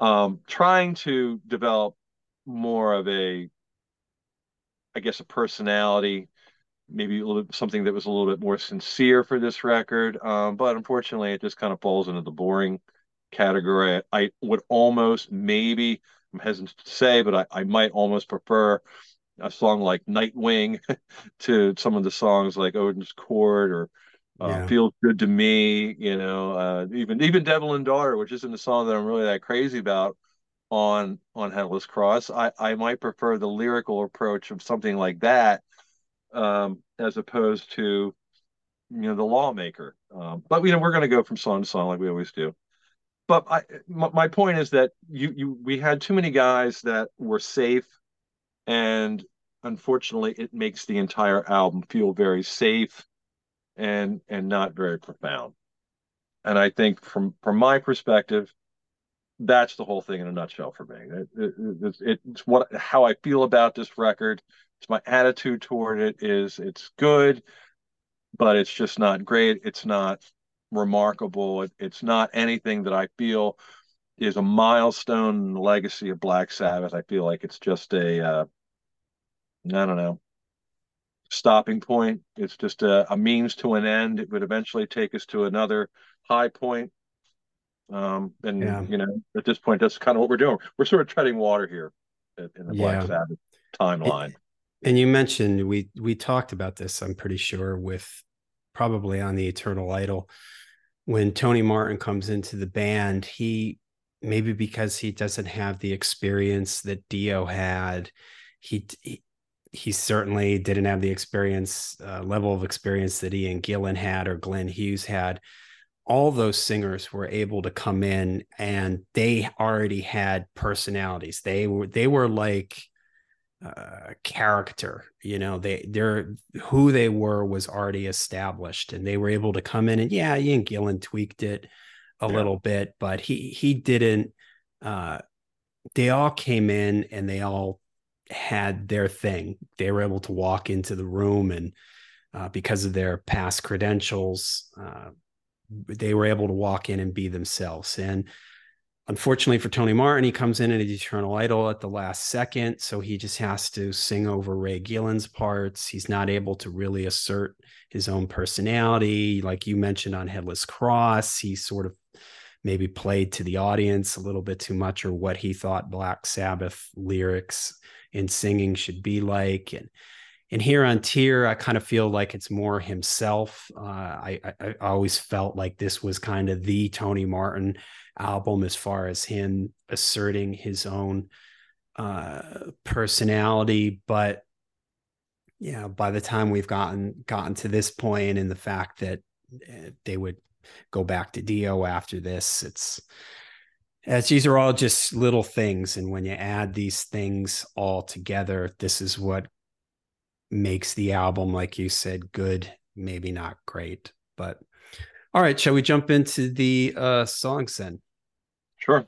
Um, trying to develop more of a, I guess, a personality maybe a little something that was a little bit more sincere for this record. Um, but unfortunately, it just kind of falls into the boring category. I would almost maybe I'm hesitant to say, but I, I might almost prefer a song like Nightwing to some of the songs like Odin's Court or uh, yeah. Feels Good to Me. You know, uh, even even Devil and Daughter, which isn't a song that I'm really that crazy about on on Headless Cross. I I might prefer the lyrical approach of something like that um, as opposed to you know the lawmaker. Um, but you know we're going to go from song to song like we always do. But I, my, my point is that you you we had too many guys that were safe, and unfortunately, it makes the entire album feel very safe, and and not very profound. And I think from from my perspective, that's the whole thing in a nutshell for me. It, it, it, it's what how I feel about this record. It's my attitude toward it is it's good, but it's just not great. It's not remarkable. It, it's not anything that I feel is a milestone in the legacy of Black Sabbath. I feel like it's just a uh, I don't know stopping point. It's just a, a means to an end. It would eventually take us to another high point. Um, and yeah. you know, at this point, that's kind of what we're doing. We're sort of treading water here in the yeah. Black Sabbath timeline. And you mentioned we we talked about this. I'm pretty sure with probably on the Eternal Idol when Tony Martin comes into the band, he maybe because he doesn't have the experience that Dio had, he, he he certainly didn't have the experience uh, level of experience that Ian Gillan had or Glenn Hughes had. All those singers were able to come in and they already had personalities. They were they were like uh, character you know they they're who they were was already established and they were able to come in and yeah ian gillan tweaked it a yeah. little bit but he he didn't uh they all came in and they all had their thing they were able to walk into the room and uh, because of their past credentials uh, they were able to walk in and be themselves and unfortunately for Tony Martin, he comes in at Eternal Idol at the last second. So he just has to sing over Ray Gillen's parts. He's not able to really assert his own personality. Like you mentioned on Headless Cross, he sort of maybe played to the audience a little bit too much or what he thought Black Sabbath lyrics in singing should be like. And and here on Tyr I kind of feel like it's more himself. Uh, I, I, I always felt like this was kind of the Tony Martin album as far as him asserting his own uh, personality. But yeah, by the time we've gotten gotten to this point, and the fact that uh, they would go back to Dio after this, it's as these are all just little things, and when you add these things all together, this is what makes the album, like you said, good. Maybe not great, but all right. Shall we jump into the uh, songs then? Sure.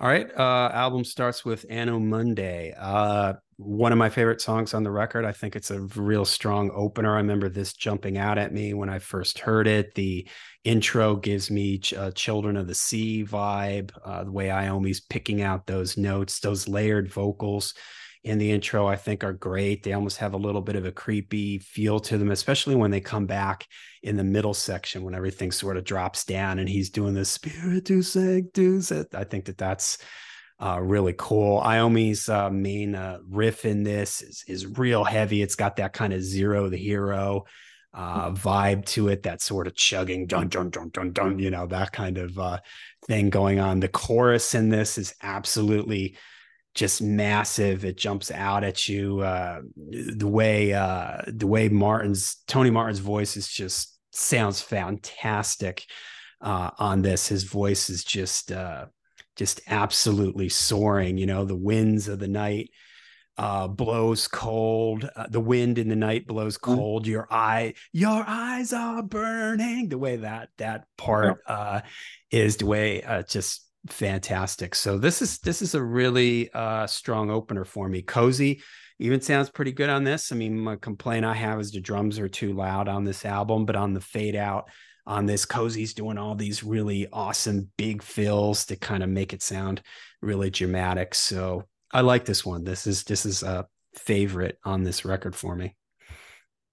All right. Uh, album starts with Anno Mundi. Uh, one of my favorite songs on the record. I think it's a real strong opener. I remember this jumping out at me when I first heard it. The intro gives me uh, Children of the Sea vibe. Uh, the way Iommi's picking out those notes, those layered vocals in the intro, I think are great. They almost have a little bit of a creepy feel to them, especially when they come back in the middle section when everything sort of drops down and he's doing the Spiritus Sanctus. I think that that's uh, really cool. Iommi's uh, main uh, riff in this is, is real heavy. It's got that kind of zero the hero uh, vibe to it, that sort of chugging, dun dun dun dun dun, you know, that kind of uh, thing going on. The chorus in this is absolutely just massive. It jumps out at you. Uh, the way uh, the way Martin's Tony Martin's voice is just sounds fantastic uh, on this. His voice is just uh, just absolutely soaring. You know, the winds of the night uh, blows cold. Uh, the wind in the night blows mm. cold. Your eye, your eyes are burning. The way that that part uh, is, the way uh, just fantastic. So this is this is a really uh, strong opener for me. Cozy even sounds pretty good on this. I mean, my complaint I have is the drums are too loud on this album, but on the fade out on this, Cozy's doing all these really awesome big fills to kind of make it sound really dramatic. So I like this one. This is this is a favorite on this record for me.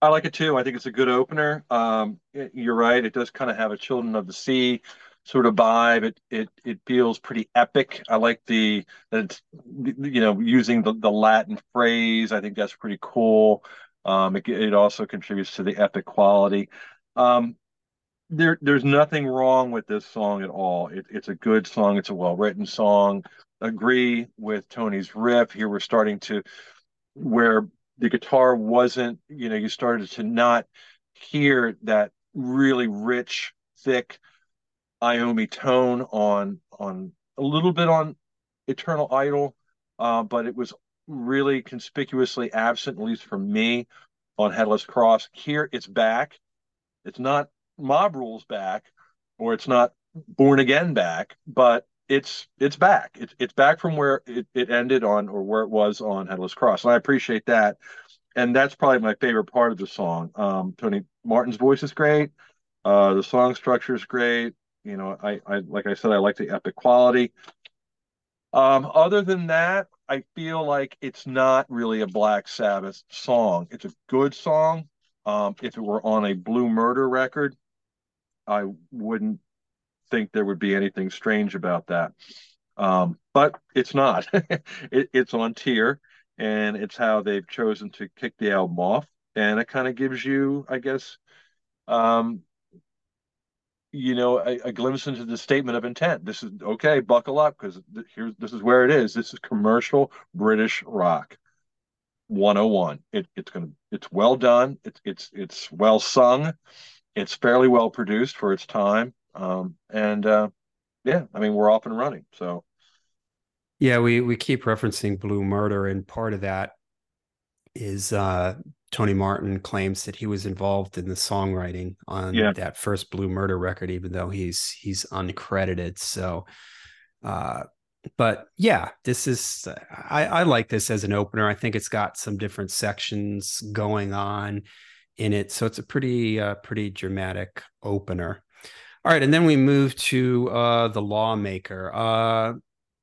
I like it too. I think it's a good opener. Um, you're right. It does kind of have a Children of the Sea sort of vibe. It it it feels pretty epic. I like the that you know using the, the Latin phrase. I think that's pretty cool. Um, it, it also contributes to the epic quality. Um, there there's nothing wrong with this song at all. It, it's a good song. It's a well written song. Agree with Tony's riff. Here we're starting to where the guitar wasn't. You know, you started to not hear that really rich, thick Iommi tone on on a little bit on Eternal Idol, uh, but it was really conspicuously absent, at least for me, on Headless Cross. Here it's back. It's not Mob Rules back, or it's not Born Again back, but it's it's back. It's it's back from where it, it ended on or where it was on Headless Cross. And I appreciate that. And that's probably my favorite part of the song. Um, Tony Martin's voice is great. Uh, the song structure is great. You know, I, I like I said, I like the epic quality. Um, other than that, I feel like it's not really a Black Sabbath song. It's a good song. Um, if it were on a Blue Murder record, I wouldn't think there would be anything strange about that. Um, but it's not. it, it's on Tyr, and it's how they've chosen to kick the album off. And it kind of gives you, I guess, um, you know, a, a, glimpse into the statement of intent. This is okay, buckle up because th- here's this is where it is. This is commercial British rock 101. It, it's gonna it's well done. It's it's it's well sung. It's fairly well produced for its time. Um, and uh, yeah, I mean we're off and running. So yeah, we we keep referencing Blue Murder, and part of that is uh, Tony Martin claims that he was involved in the songwriting on yeah. that first Blue Murder record, even though he's he's uncredited. So, uh, but yeah, this is I, I like this as an opener. I think it's got some different sections going on in it, so it's a pretty uh, pretty dramatic opener. All right, and then we move to uh, the Lawmaker.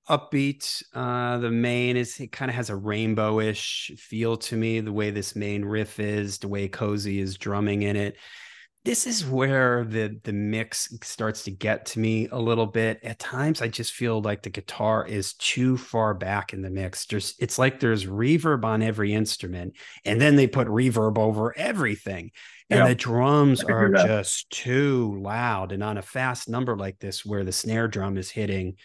Upbeat. Uh, the main is it kind of has a rainbowish feel to me. The way this main riff is, the way Cozy is drumming in it. This is where the the mix starts to get to me a little bit. At times, I just feel like the guitar is too far back in the mix. Just it's like there's reverb on every instrument, and then they put reverb over everything. And yeah. the drums are just too loud. And on a fast number like this, where the snare drum is hitting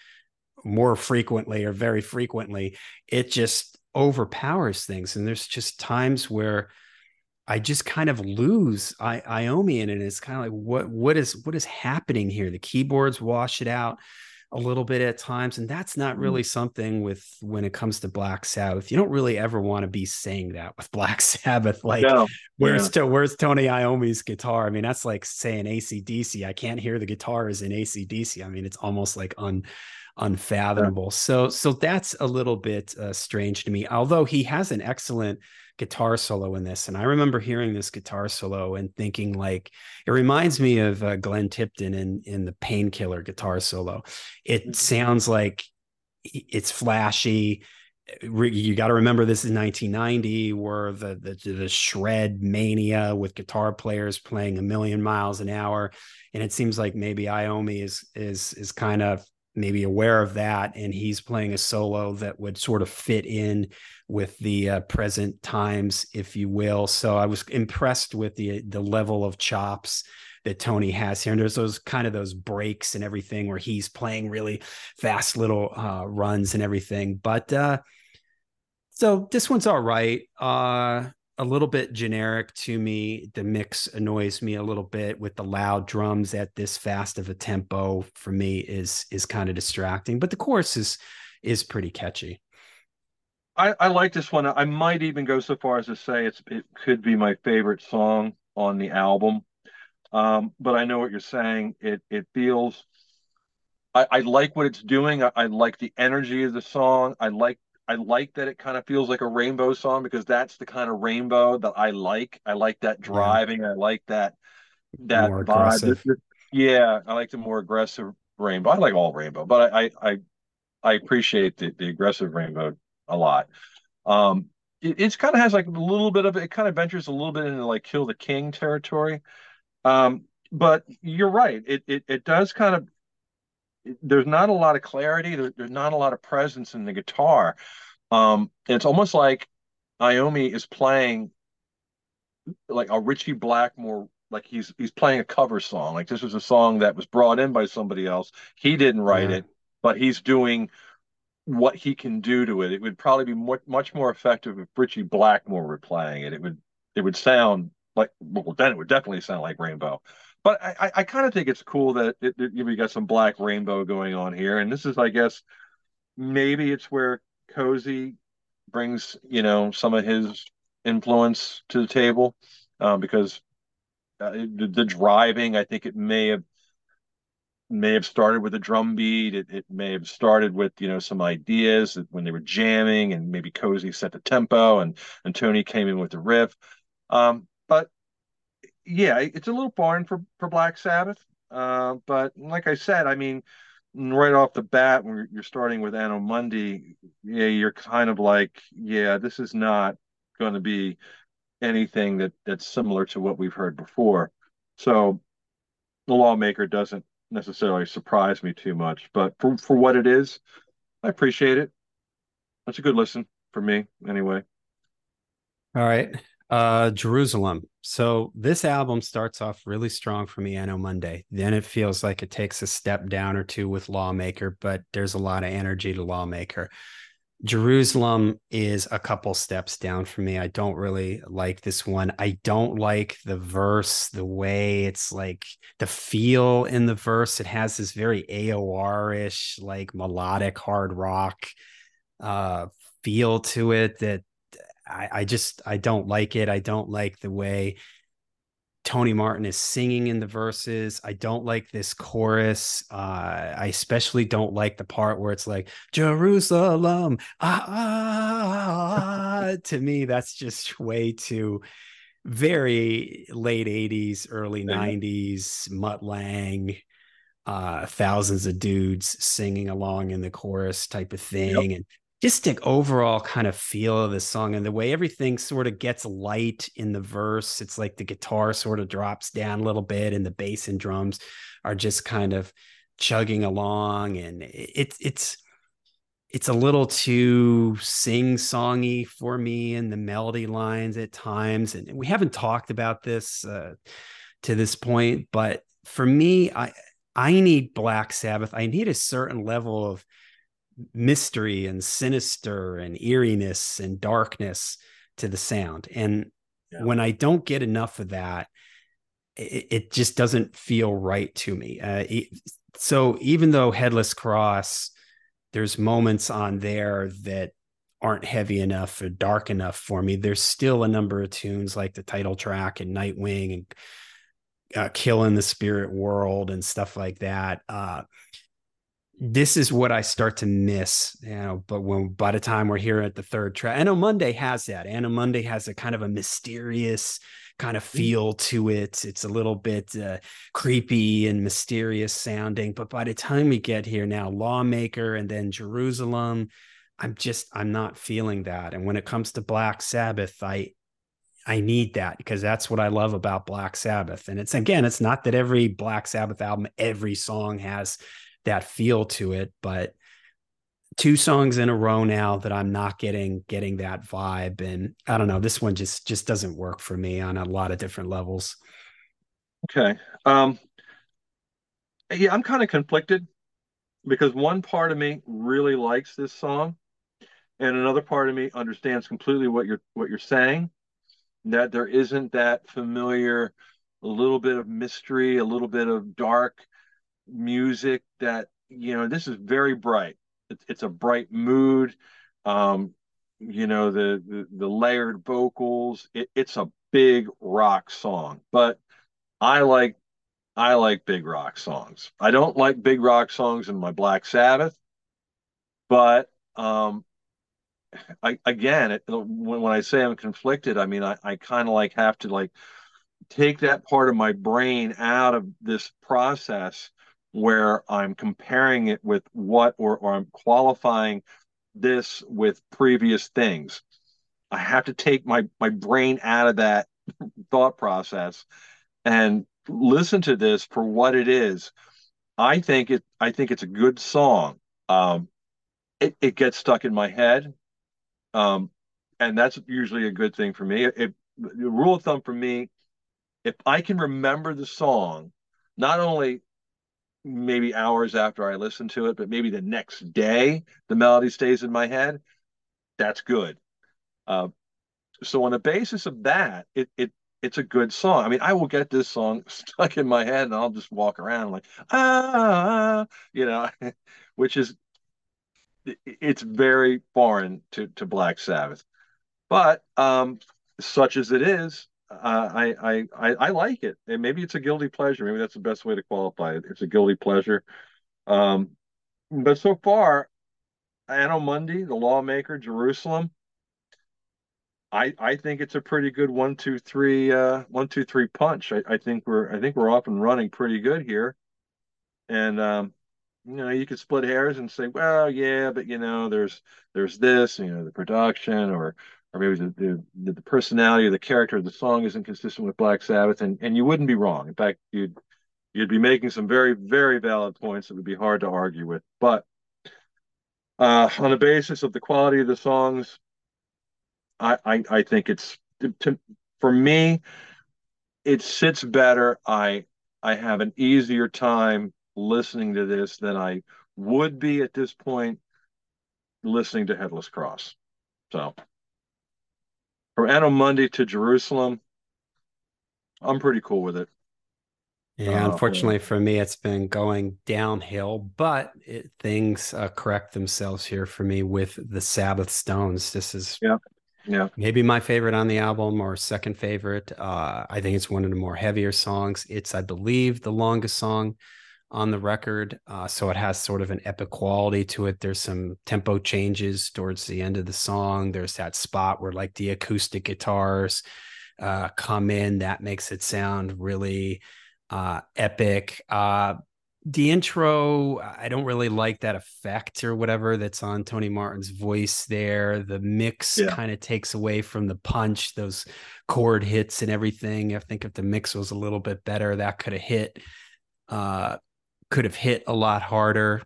more frequently or very frequently, it just overpowers things. And there's just times where I just kind of lose I, in it. It's kind of like what what is what is happening here? The keyboards wash it out a little bit at times, and that's not mm. really something with when it comes to Black Sabbath. You don't really ever want to be saying that with Black Sabbath. Like, no. where's yeah. to, where's Tony Iommi's guitar? I mean, that's like saying ACDC. I can't hear the guitars in ACDC. I mean, it's almost like un unfathomable. Yeah. So so that's a little bit uh, strange to me. Although he has an excellent guitar solo in this, and I remember hearing this guitar solo and thinking like it reminds me of uh, Glenn Tipton in in the Painkiller guitar solo. It mm-hmm. sounds like it's flashy. You got to remember this is 1990, where the, the the shred mania with guitar players playing a million miles an hour, and it seems like maybe Iommi is is is kind of maybe aware of that and he's playing a solo that would sort of fit in with the uh, present times if you will. So i was impressed with the the level of chops that tony has here. And there's those kind of those breaks and everything where he's playing really fast little uh, runs and everything. But uh so this one's all right. Uh a little bit generic to me. The mix annoys me a little bit with the loud drums at this fast of a tempo. For me, is is kind of distracting. But the chorus is is pretty catchy. I, I like this one. I might even go so far as to say it's it could be my favorite song on the album. Um, but I know what you're saying. It it feels. I, I like what it's doing. I, I like the energy of the song. I like I like that it kind of feels like a rainbow song because that's the kind of rainbow that I like. I like that driving. Yeah. I like that that more vibe. Yeah, I like the more aggressive rainbow. I like all rainbow, but I I I appreciate the, the aggressive rainbow a lot. Um, it it's kind of has like a little bit of it kind of ventures a little bit into like Kill the King territory. Um, but you're right. It it it does kind of there's not a lot of clarity. There, there's not a lot of presence in the guitar. Um, it's almost like Iommi is playing like a Ritchie Blackmore, like he's he's playing a cover song. Like this was a song that was brought in by somebody else. He didn't write yeah. it, but he's doing what he can do to it. It would probably be much much more effective if Ritchie Blackmore were playing it. It would it would sound like well then it would definitely sound like Rainbow. But I, I kind of think it's cool that it, it, you got some black rainbow going on here, and this is, I guess, maybe it's where Cozy brings you know some of his influence to the table um, because uh, the, the, driving, I think it may have may have started with a drum beat. It, it may have started with you know some ideas when they were jamming, and maybe Cozy set the tempo, and and Tony came in with the riff. Um, but yeah, it's a little boring for for Black Sabbath. Uh, but like I said, I mean, right off the bat, when you're starting with Anno Mundi, yeah, you're kind of like, yeah, this is not going to be anything that that's similar to what we've heard before. So the lawmaker doesn't necessarily surprise me too much, but for for what it is, I appreciate it. That's a good listen for me, anyway. All right. Uh, Jerusalem. So this album starts off really strong for me, Anno Mundi. Then it feels like it takes a step down or two with Lawmaker, but there's a lot of energy to Lawmaker. Jerusalem is a couple steps down for me. I don't really like this one. I don't like the verse, the way it's like the feel in the verse. It has this very AOR ish, like melodic hard rock uh, feel to it that I, I just I don't like it. I don't like the way Tony Martin is singing in the verses. I don't like this chorus. Uh, I especially don't like the part where it's like Jerusalem. Ah, ah, ah. to me, that's just way too very late 80s, early 90s, Mutt Lange, uh, thousands of dudes singing along in the chorus type of thing. Yep. And just the overall kind of feel of the song and the way everything sort of gets light in the verse. It's like the guitar sort of drops down a little bit and the bass and drums are just kind of chugging along. And it's it's it's a little too sing-songy for me and the melody lines at times. And we haven't talked about this uh, to this point but for me i i need black sabbath. I need a certain level of mystery and sinister and eeriness and darkness to the sound. And yeah. when I don't get enough of that, it, it just doesn't feel right to me. Uh, so even though Headless Cross, there's moments on there that aren't heavy enough or dark enough for me. There's still a number of tunes like the title track and Nightwing and uh, Kill in the Spirit World and stuff like that. Uh, this is what I start to miss, you know. But when by the time we're here at the third track, Anno Mundi has that. Anno Mundi has a kind of a mysterious kind of mm. feel to it. It's a little bit uh, creepy and mysterious sounding. But by the time we get here now, Lawmaker and then Jerusalem, I'm just I'm not feeling that. And when it comes to Black Sabbath, I I need that because that's what I love about Black Sabbath. And it's again, it's not that every Black Sabbath album, every song has that feel to it. But two songs in a row now that I'm not getting getting that vibe, and I don't know, this one just just doesn't work for me on a lot of different levels. Okay. Um yeah, I'm kind of conflicted because one part of me really likes this song and another part of me understands completely what you're what you're saying that there isn't that familiar a little bit of mystery a little bit of dark music that you know this is very bright. It's, it's a bright mood. Um you know the the, the layered vocals it, it's a big rock song but i like i like big rock songs. I don't like big rock songs in my black sabbath but um I, again, it, when, when I say I'm conflicted, I mean I, I kind of like have to like take that part of my brain out of this process where I'm comparing it with what or, or I'm qualifying this with previous things. I have to take my my brain out of that thought process and listen to this for what it is. I think it I think it's a good song. Um, it, it gets stuck in my head. Um, and that's usually a good thing for me. If the rule of thumb for me, if I can remember the song, not only maybe hours after I listen to it, but maybe the next day the melody stays in my head, that's good. Uh, so on the basis of that, it it it's a good song. I mean, I will get this song stuck in my head and I'll just walk around like ah, you know, which is it's very foreign to to Black Sabbath. But um, such as it is, I, I I like it, and maybe it's a guilty pleasure. Maybe that's the best way to qualify it. It's a guilty pleasure. Um, but so far, Anno Mundi, the lawmaker, Jerusalem. I I think it's a pretty good one two three uh, one two three punch. I, I think we're I think we're off and running pretty good here, and um, you know you could split hairs and say well yeah but you know there's there's this you know the production or or maybe the, the, the personality or the character of the song isn't consistent with Black Sabbath, and and you wouldn't be wrong. In fact, you'd you'd be making some very very valid points that would be hard to argue with. But uh, on the basis of the quality of the songs, I I, I think it's to, for me, it sits better. I I have an easier time listening to this than I would be at this point listening to Headless Cross. So from Anno to Jerusalem, I'm pretty cool with it. Yeah, uh, unfortunately for me, it's been going downhill, but it, things uh, correct themselves here for me with the Sabbath Stones. This is yeah, yeah, maybe my favorite on the album or second favorite. Uh, I think it's one of the more heavier songs. It's, I believe, the longest song on the record, uh, so it has sort of an epic quality to it. There's some tempo changes towards the end of the song. There's that spot where like the acoustic guitars uh, come in that makes it sound really uh, epic. Uh, the intro, I don't really like that effect or whatever that's on Tony Martin's voice there. The mix yeah. kind of takes away from the punch, those chord hits and everything. I think if the mix was a little bit better, that could have hit uh could have hit a lot harder.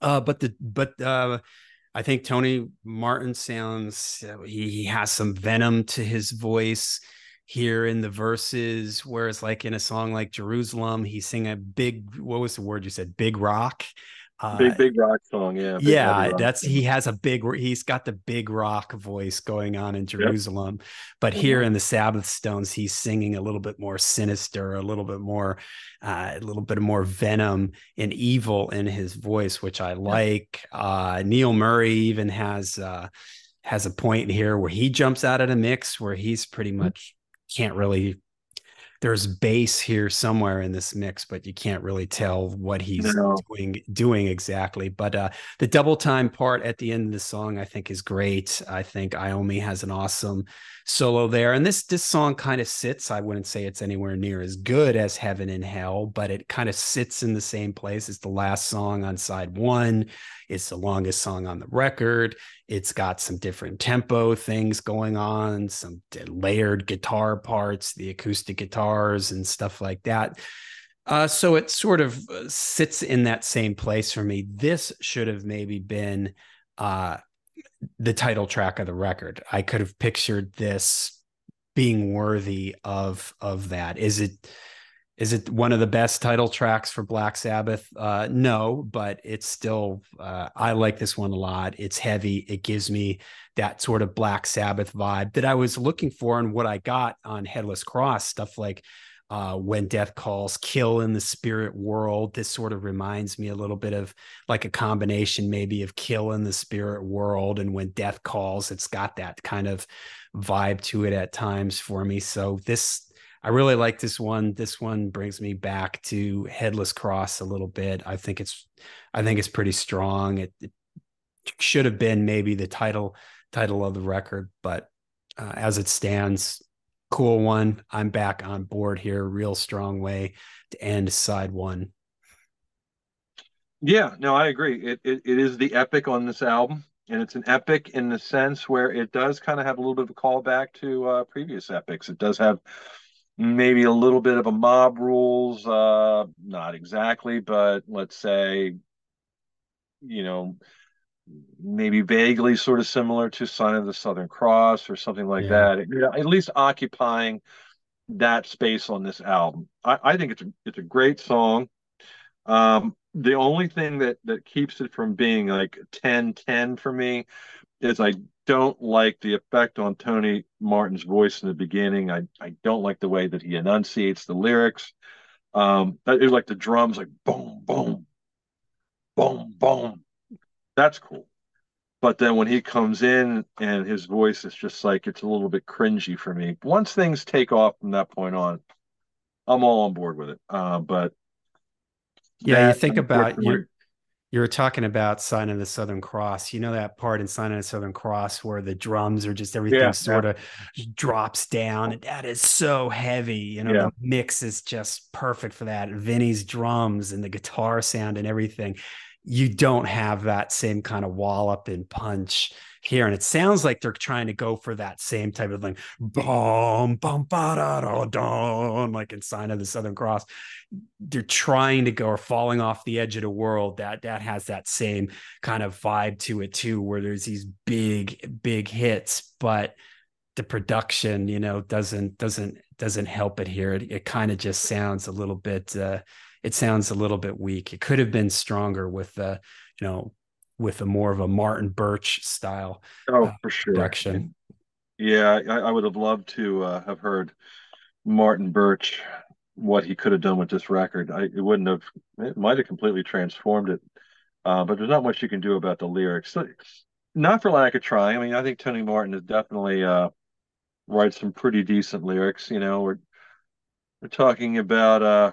Uh but the but uh I think Tony Martin sounds he, he has some venom to his voice here in the verses, whereas like in a song like Jerusalem, he's singing a big what was the word you said? Big rock. Uh, big big rock song, yeah. Yeah, that's he has a big he's got the big rock voice going on in Jerusalem, yep. but mm-hmm. here in the Sabbath Stones, he's singing a little bit more sinister, a little bit more, uh, a little bit more venom and evil in his voice, which I like. Uh, Neil Murray even has uh, has a point here where he jumps out of the mix, where he's pretty mm-hmm. much can't really there's bass here somewhere in this mix, but you can't really tell what he's no. doing doing exactly. But uh, the double time part at the end of the song, I think, is great. I think Iommi has an awesome solo there, and this this song kind of sits. I wouldn't say it's anywhere near as good as Heaven and Hell, but it kind of sits in the same place as the last song on side one. It's the longest song on the record. It's got some different tempo things going on, some layered guitar parts, the acoustic guitars, and stuff like that. Uh, so it sort of uh, sits in that same place for me. This should have maybe been uh, the title track of the record. I could have pictured this being worthy of of that. Is it is it one of the best title tracks for Black Sabbath? Uh, no, but it's still, uh, I like this one a lot. It's heavy. It gives me that sort of Black Sabbath vibe that I was looking for and what I got on Headless Cross, stuff like uh, When Death Calls, Kill in the Spirit World. This sort of reminds me a little bit of like a combination maybe of Kill in the Spirit World and When Death Calls. It's got that kind of vibe to it at times for me. So this I really like this one. This one brings me back to Headless Cross a little bit. I think it's I think it's pretty strong. It, it should have been maybe the title title of the record, but uh, as it stands, cool one. I'm back on board here. Real strong way to end side one. Yeah, no, I agree. It, it it is the epic on this album, and it's an epic in the sense where it does kind of have a little bit of a callback to uh, previous epics. It does have maybe a little bit of a mob rules uh not exactly but let's say you know maybe vaguely sort of similar to sign of the southern cross or something like yeah. that you know, at least occupying that space on this album i, I think it's a, it's a great song um the only thing that that keeps it from being like 10 10 for me is i don't like the effect on Tony Martin's voice in the beginning. I, I don't like the way that he enunciates the lyrics. Um, it's like the drums, like boom, boom, boom, boom. That's cool. But then when he comes in and his voice is just like it's a little bit cringy for me. Once things take off from that point on, I'm all on board with it. Uh, but yeah, you think about you you were talking about sign of the southern cross you know that part in sign of the southern cross where the drums are just everything yeah, sort yeah. of drops down and that is so heavy you know yeah. the mix is just perfect for that vinny's drums and the guitar sound and everything you don't have that same kind of wallop and punch here. And it sounds like they're trying to go for that same type of thing. Boom, bum, ba, da, da, da, like in Sign of the Southern Cross. They're trying to go or falling off the edge of the world. That that has that same kind of vibe to it too, where there's these big, big hits, but the production, you know, doesn't doesn't doesn't help it here. It, it kind of just sounds a little bit. Uh, it sounds a little bit weak. It could have been stronger with, the, you know, with a more of a Martin Birch style. Oh, uh, for sure. Production. Yeah, I, I would have loved to uh, have heard Martin Birch what he could have done with this record. I, it wouldn't have. It might have completely transformed it. Uh, but there's not much you can do about the lyrics. Not for lack of trying. I mean, I think Tony Martin is definitely uh, writes some pretty decent lyrics. You know, we're we're talking about uh,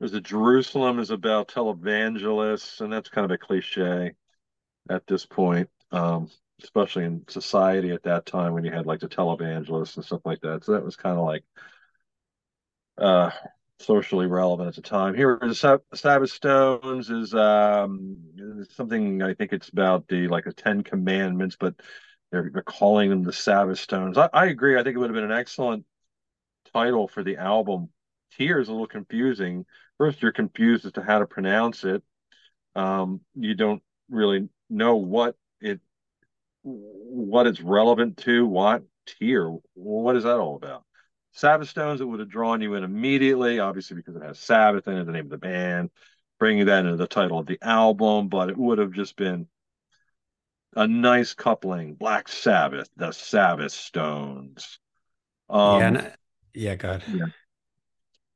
there's a Jerusalem is about televangelists, and that's kind of a cliche at this point, um, especially in society at that time when you had like the televangelists and stuff like that. So that was kind of like uh, socially relevant at the time. Here, the Sabbath Stones is um, something I think it's about the like the Ten Commandments, but they're, they're calling them the Sabbath Stones. I, I agree. I think it would have been an excellent title for the album. Tyr's a little confusing. First, you're confused as to how to pronounce it. Um, you don't really know what it what it's relevant to. What Tyr? What is that all about? Sabbath Stones, it would have drawn you in immediately, obviously because it has Sabbath in it, the name of the band, bringing that into the title of the album, but it would have just been a nice coupling. Black Sabbath, the Sabbath Stones. Um, yeah, yeah, God. Yeah.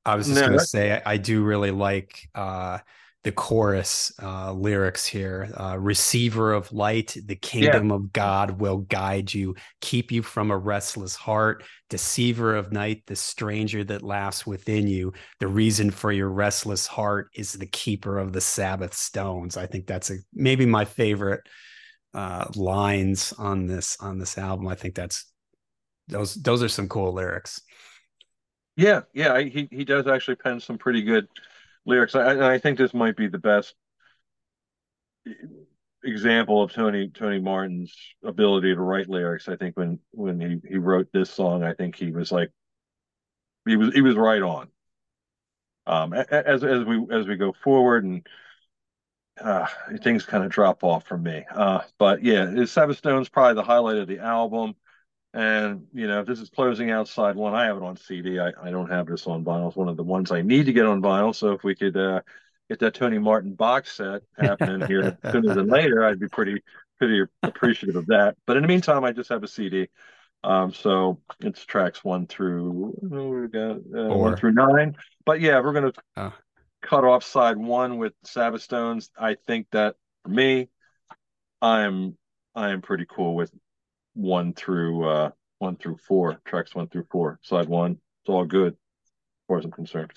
I was just no, going to say, I, I, do really like uh, the chorus uh, lyrics here uh, receiver of light the kingdom yeah. of god will guide you keep you from a restless heart deceiver of night the stranger that laughs within you. The reason for your restless heart is the keeper of the sabbath stones. I think that's a, maybe my favorite uh, lines on this on this album. I think that's those those are some cool lyrics yeah yeah he, he does actually pen some pretty good lyrics. I, I think this might be the best example of Tony Tony Martin's ability to write lyrics. I think when when he he wrote this song, I think he was like he was he was right on. Um, as as we as we go forward and uh, things kind of drop off from me. Uh, but yeah, Sabbath Stone's probably the highlight of the album. And you know, if this is closing outside one, I have it on CD. I, I don't have this on vinyl. It's one of the ones I need to get on vinyl. So if we could uh, get that Tony Martin box set happening here sooner than later, I'd be pretty pretty appreciative of that. But in the meantime, I just have a CD. Um, so it's tracks one through we got uh, one through nine. But yeah, we're gonna oh. cut off side one with Sabbath Stones. I think that for me, I'm I am pretty cool with one through uh one through four, tracks one through four. Side one, it's all good, as far as I'm concerned.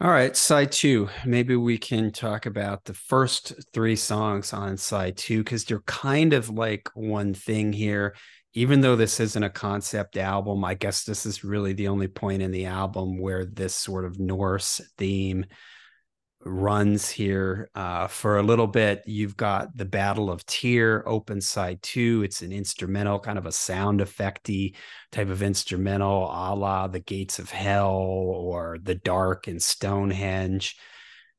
All right, side two. Maybe we can talk about the first three songs on side two because they're kind of like one thing here. Even though this isn't a concept album, I guess this is really the only point in the album where this sort of Norse theme runs here uh, for a little bit. You've got the Battle of Tyr, open side two. It's an instrumental, kind of a sound effecty type of instrumental, a la the Gates of Hell or the Dark and Stonehenge.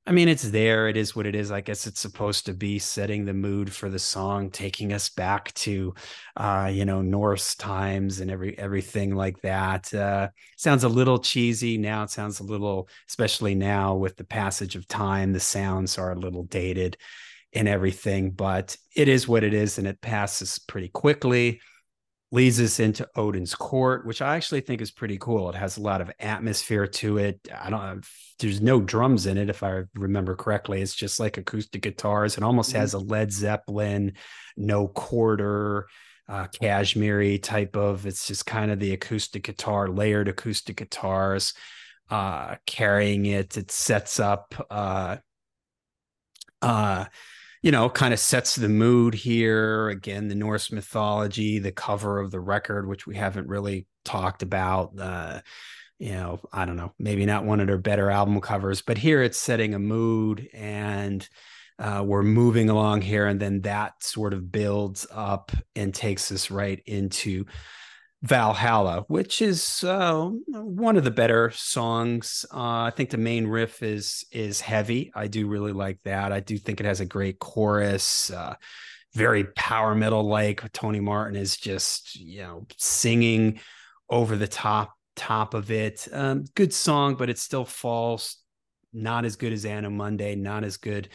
I mean, it's there. It is what it is. I guess it's supposed to be setting the mood for the song, taking us back to, uh, you know, Norse times and every everything like that. Uh, sounds a little cheesy now. It sounds a little, especially now with the passage of time, the sounds are a little dated and everything. But it is what it is, and it passes pretty quickly leads us into Odin's court, which I actually think is pretty cool. It has a lot of atmosphere to it. I don't there's no drums in it, if I remember correctly. It's just like acoustic guitars. It almost mm-hmm. has a Led Zeppelin, no quarter, uh, Kashmiri type of. It's just kind of the acoustic guitar, layered acoustic guitars, uh, carrying it. It sets up uh, uh you know, kind of sets the mood here. Again, the Norse mythology, the cover of the record, which we haven't really talked about. Uh, you know, I don't know, maybe not one of their better album covers, but here it's setting a mood and uh, we're moving along here. And then that sort of builds up and takes us right into Valhalla, which is uh, one of the better songs. Uh, I think the main riff is is heavy. I do really like that. I do think it has a great chorus. Uh, very power metal like. Tony Martin is just, you know, singing over the top top of it. Um, good song, but it still falls not as good as Anno Mundi, not as good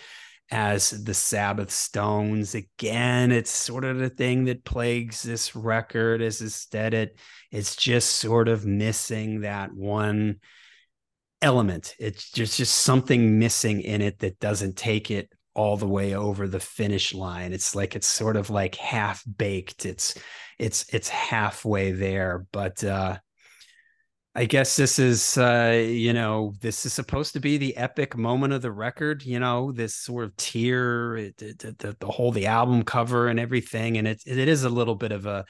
as the Sabbath Stones. Again, it's sort of the thing that plagues this record is instead it it's just sort of missing that one element. It's just just something missing in it that doesn't take it all the way over the finish line. It's like it's sort of like half baked. It's it's it's halfway there, but uh I guess this is, uh, you know, this is supposed to be the epic moment of the record. You know, this sort of Tyr, it, the, the whole the album cover and everything, and it it is a little bit of a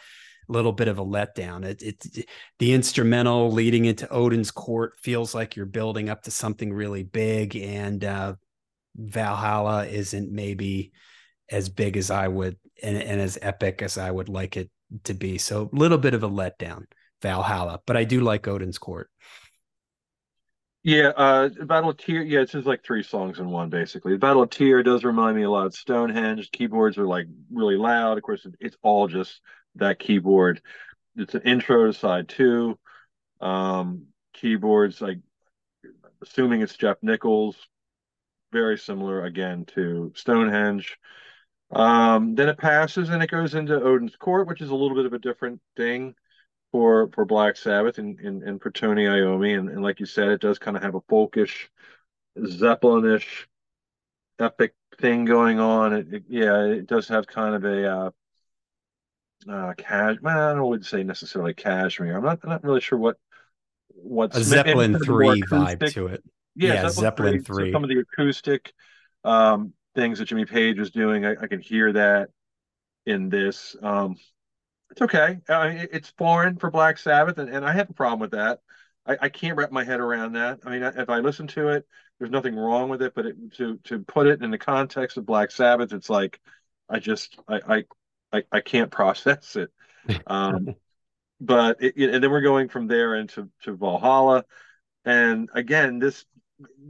little bit of a letdown. It, it the instrumental leading into Odin's court feels like you're building up to something really big, and uh, Valhalla isn't maybe as big as I would and, and as epic as I would like it to be. So a little bit of a letdown. Valhalla, but I do like Odin's Court. Yeah, uh, Battle of Tyr. Yeah, it's just like three songs in one, basically. The Battle of Tyr does remind me a lot of Stonehenge. Keyboards are like really loud. Of course, it's all just that keyboard. It's an intro to side two. Um, keyboards, like assuming it's Geoff Nicholls, very similar again to Stonehenge. Um, then it passes and it goes into Odin's Court, which is a little bit of a different thing for for Black Sabbath and and, and for Tony Iommi, and, and like you said, it does kind of have a folkish, Zeppelinish, epic thing going on. It, it, yeah, it does have kind of a uh, uh cash. I don't would say necessarily Kashmir. I'm not I'm not really sure what what a Zeppelin three vibe to it. Yeah, yeah Zeppelin, Zeppelin three. So some of the acoustic um, things that Jimmy Page was doing, I, I can hear that in this. Um, it's okay. I mean, it's foreign for Black Sabbath, and, and I have a problem with that. I, I can't wrap my head around that. I mean, if I listen to it, there's nothing wrong with it, but it, to to put it in the context of Black Sabbath, it's like I just I I I, can't process it. Um, but it, and then we're going from there into to Valhalla, and again, this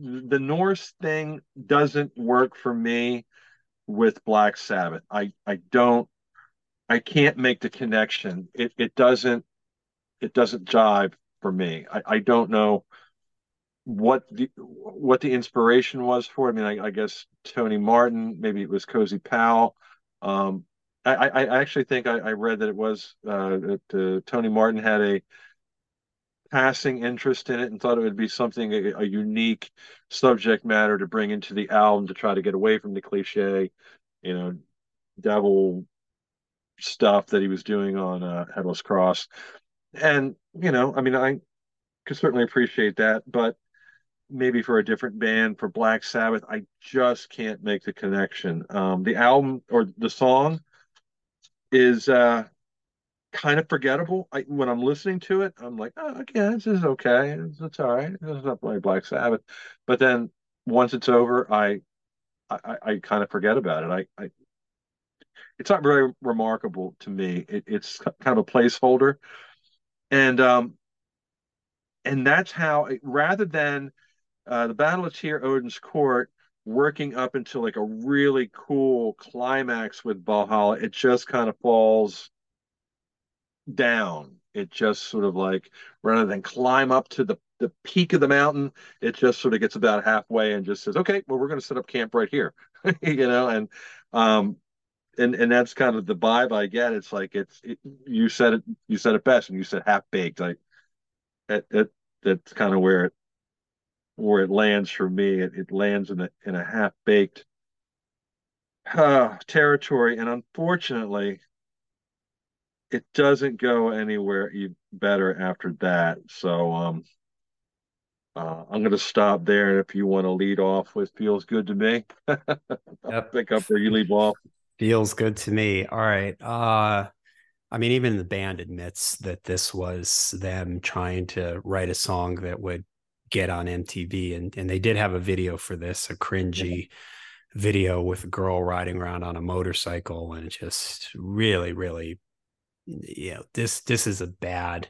the Norse thing doesn't work for me with Black Sabbath. I I don't I can't make the connection. It it doesn't it doesn't jive for me. I, I don't know what the what the inspiration was for. I mean, I, I guess Tony Martin, maybe it was Cozy Powell. Um, I, I, actually think I, I, read that it was uh, that uh, Tony Martin had a passing interest in it and thought it would be something a, a, unique subject matter to bring into the album to try to get away from the cliche, you know, devil stuff that he was doing on uh, Headless Cross. And, you know, I mean, I could certainly appreciate that, but maybe for a different band, for Black Sabbath, I just can't make the connection. Um, the album or the song is uh, kind of forgettable. I, when I'm listening to it, I'm like, oh, okay, this is okay. It's, it's all right. It's not like Black Sabbath. But then once it's over, I I, I kind of forget about it. I, I it's not very remarkable to me. It, it's kind of a placeholder, and um, and that's how it, rather than uh, the Battle of Tyr Odin's Court working up into like a really cool climax with Valhalla, it just kind of falls down. It just sort of like rather than climb up to the the peak of the mountain, it just sort of gets about halfway and just says, "Okay, well, we're going to set up camp right here," you know. And um, and and that's kind of the vibe I get. It's like it's it, you said it you said it best, and you said half baked. Like it, it that's kind of where it where it lands for me. It, it lands in a in a half baked uh, territory, and unfortunately, it doesn't go anywhere better after that. So um, uh, I'm going to stop there. And if you want to lead off with feels good to me, yep. pick up where you leave off. Feels good to me. All right. Uh I mean, even the band admits that this was them trying to write a song that would get on MTV. And and they did have a video for this, a cringy yeah. video with a girl riding around on a motorcycle. And just really, really, you know, this this is a bad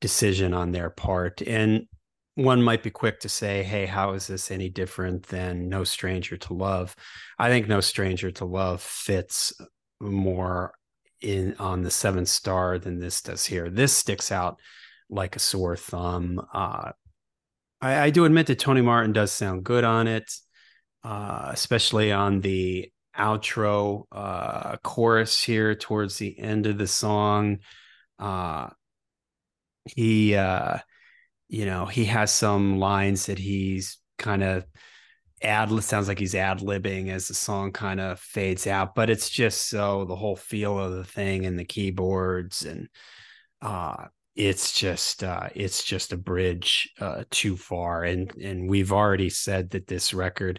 decision on their part. And one might be quick to say, hey, how is this any different than No Stranger to Love? I think No Stranger to Love fits more in on the seventh star than this does here. This sticks out like a sore thumb. Uh, I, I do admit that Tony Martin does sound good on it, uh, especially on the outro uh, chorus here towards the end of the song. Uh, he, uh, you know, he has some lines that he's kind of ad sounds like he's ad libbing as the song kind of fades out, but it's just so the whole feel of the thing and the keyboards and uh it's just uh it's just a bridge uh too far. And and we've already said that this record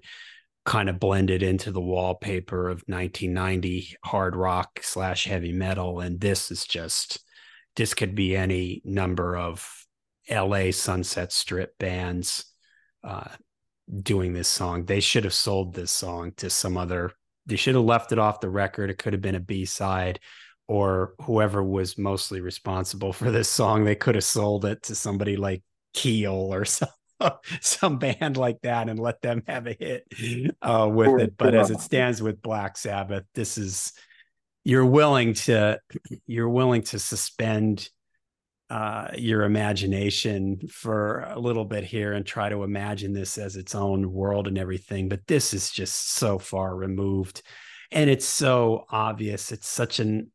kind of blended into the wallpaper of 1990 hard rock slash heavy metal and this is just this could be any number of la sunset strip bands uh, doing this song. They should have sold this song to some other. They should have left it off the record. It could have been a B side, or whoever was mostly responsible for this song. They could have sold it to somebody like Keel or some some band like that and let them have a hit uh, with it. But as it stands with Black Sabbath, this is you're willing to you're willing to suspend uh, your imagination for a little bit here and try to imagine this as its own world and everything. But this is just so far removed. And it's so obvious. It's such an,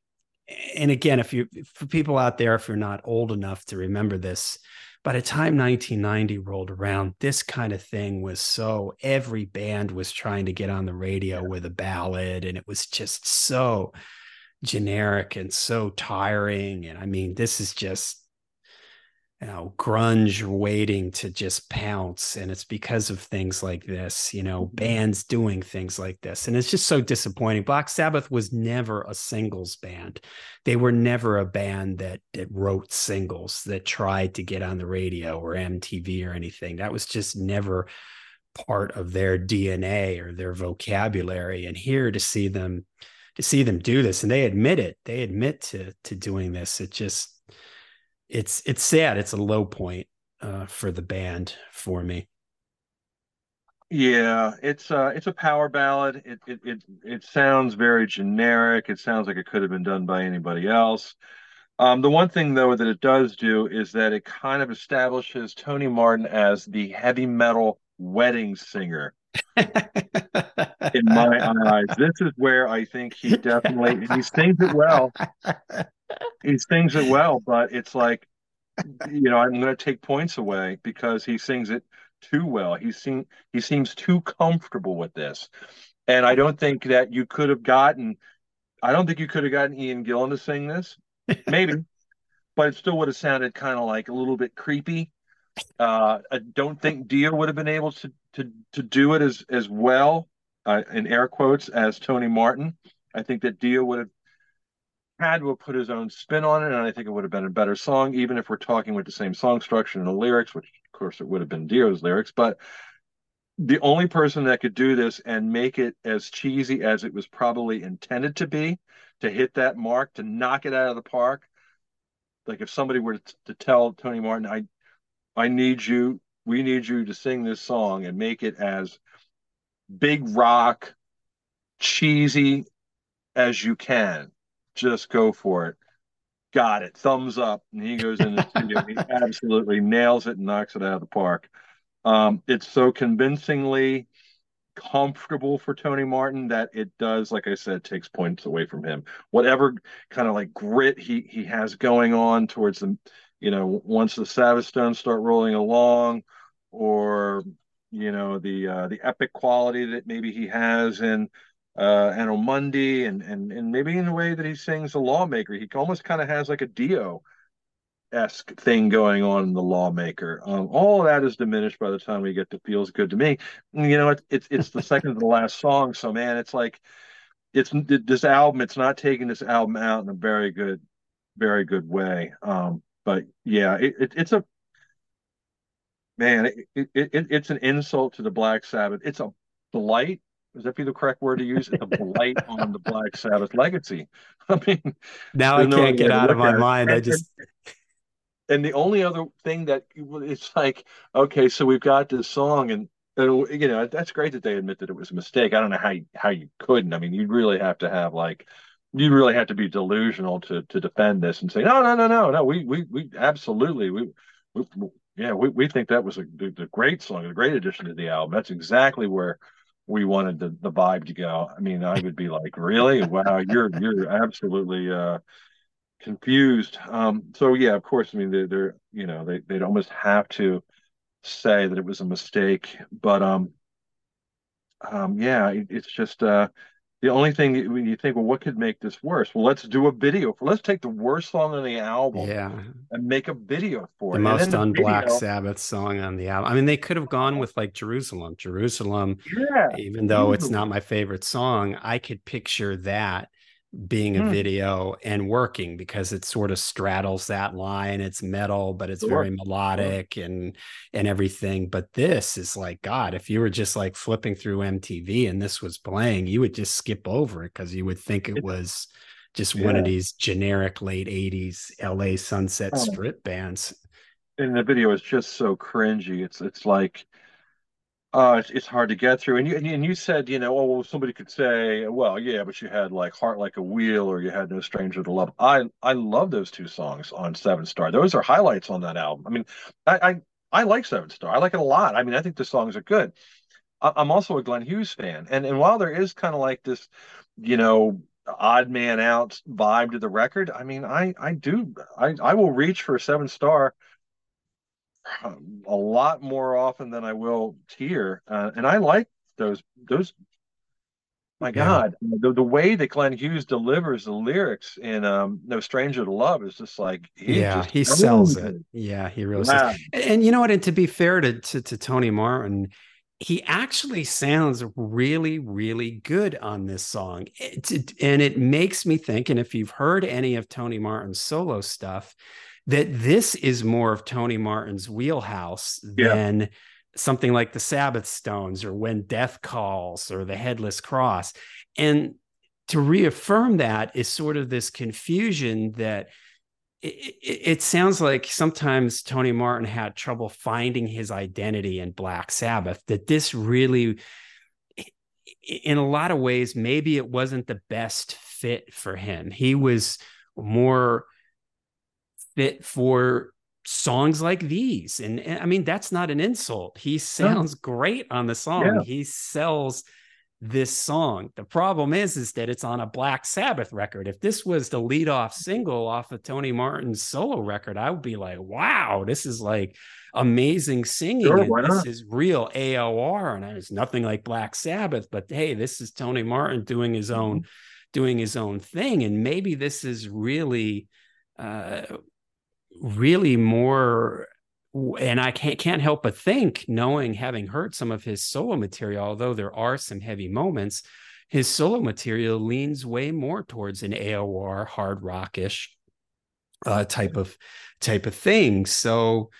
and again, if you, for people out there, if you're not old enough to remember this, by the time 1990 rolled around, this kind of thing was so every band was trying to get on the radio with a ballad, and it was just so generic and so tiring. And I mean, this is just you know grunge waiting to just pounce and it's because of things like this you know mm-hmm. bands doing things like this and it's just so disappointing. Black sabbath was never a singles band. They were never a band that that wrote singles that tried to get on the radio or mtv or anything. That was just never part of their dna or their vocabulary and here to see them to see them do this and they admit it. They admit to to doing this. It just it's it's sad. It's a low point uh, for the band for me. Yeah, it's uh it's a power ballad. It it it it sounds very generic. It sounds like it could have been done by anybody else. Um, the one thing though that it does do is that it kind of establishes Tony Martin as the heavy metal wedding singer. in my eyes, this is where I think he definitely he sings it well. he sings it well, but it's like, you know, I'm going to take points away because he sings it too well. He seems he seems too comfortable with this, and I don't think that you could have gotten. I don't think you could have gotten Ian Gillan to sing this, maybe, but it still would have sounded kind of like a little bit creepy. Uh, I don't think Dio would have been able to to to do it as as well, uh, in air quotes, as Tony Martin. I think that Dio would have had to put his own spin on it, and I think it would have been a better song, even if we're talking with the same song structure and the lyrics, which of course it would have been Dio's lyrics. But the only person that could do this and make it as cheesy as it was probably intended to be, to hit that mark, to knock it out of the park. Like if somebody were to, to tell Tony Martin, I, I need you, we need you to sing this song and make it as big rock, cheesy as you can just go for it. Got it. Thumbs up. And he goes in the studio. He absolutely nails it and knocks it out of the park. Um, it's so convincingly comfortable for Tony Martin that it does, like I said, takes points away from him. Whatever kind of like grit he he has going on towards the, you know, once the Sabbath Stones start rolling along, or you know the uh, the epic quality that maybe he has in uh, Anno Mundi, and and and maybe in the way that he sings the lawmaker, he almost kind of has like a Dio esque thing going on in the lawmaker. Um, all that is diminished by the time we get to feels good to me. You know, it, it's it's the second to the last song, so man, it's like it's this album. It's not taking this album out in a very good, very good way. Um, but yeah, it, it, it's a man. It, it, it's an insult to the Black Sabbath. It's a blight is that be the correct word to use? The blight on the Black Sabbath legacy. I mean, now I can't get out of my mind. I just. And the only other thing that it's like, okay, so we've got this song, and, and you know that's great that they admit that it was a mistake. I don't know how you, how you couldn't. I mean, you really have to have like you really have to be delusional to to defend this and say no no no no no we we we absolutely we, we yeah we, we think that was a, a great song a great addition to the album that's exactly where we wanted the, the vibe to go. I mean i would be like really? Wow you're you're absolutely uh confused. Um so yeah of course i mean they're, they're you know they, they'd almost have to say that it was a mistake but um um yeah it, it's just uh the only thing when you think, well, what could make this worse? Well, let's do a video for. Let's take the worst song on the album, yeah, and make a video for it. the it. most on Black Sabbath song on the album. I mean, they could have gone with like Jerusalem, Jerusalem. Yeah, even though it's not my favorite song, I could picture that being a hmm. video and working because it sort of straddles that line it's metal but it's sure. very melodic sure. and and everything but this is like god if you were just like flipping through mtv and this was playing you would just skip over it because you would think it was just yeah. one of these generic late 80s la sunset oh. strip bands and the video is just so cringy it's it's like uh, it's, it's hard to get through. And you, and you, and you said, you know, oh, well, somebody could say, well, yeah, but you had like Heart Like a Wheel or you had No Stranger to Love. I, I love those two songs on Seven Star. Those are highlights on that album. I mean, I, I, I like Seven Star. I like it a lot. I mean, I think the songs are good. I, I'm also a Glenn Hughes fan. And, and while there is kind of like this, you know, odd man out vibe to the record, I mean, I, I do, I, I will reach for Seven Star a lot more often than I will Tyr, uh, and I like those those. My yeah. God, the, the way that Glenn Hughes delivers the lyrics in um, "No Stranger to Love" is just like he yeah, just he sells it. it. Yeah, he really wow. sells. And, and you know what? And to be fair to, to to Tony Martin, he actually sounds really, really good on this song. It, it, and it makes me think, and if you've heard any of Tony Martin's solo stuff, that this is more of Tony Martin's wheelhouse yeah. than something like the Sabbath Stones or When Death Calls or the Headless Cross. And to reaffirm that is sort of this confusion that it, it, it, sounds like sometimes Tony Martin had trouble finding his identity in Black Sabbath, that this really, in a lot of ways, maybe it wasn't the best fit for him. He was more fit for songs like these. And, and, I mean, that's not an insult. He sounds great on the song. Yeah. He sells this song. The problem is, is that it's on a Black Sabbath record. If this was the lead off single off of Tony Martin's solo record, I would be like, wow, this is like amazing singing. Sure, this is real AOR. And it's nothing like Black Sabbath, but hey, this is Tony Martin doing his own, mm-hmm. doing his own thing. And maybe this is really uh, really more and I can't can't help but think, knowing having heard some of his solo material, although there are some heavy moments, his solo material leans way more towards an AOR hard rockish uh, type of type of thing. So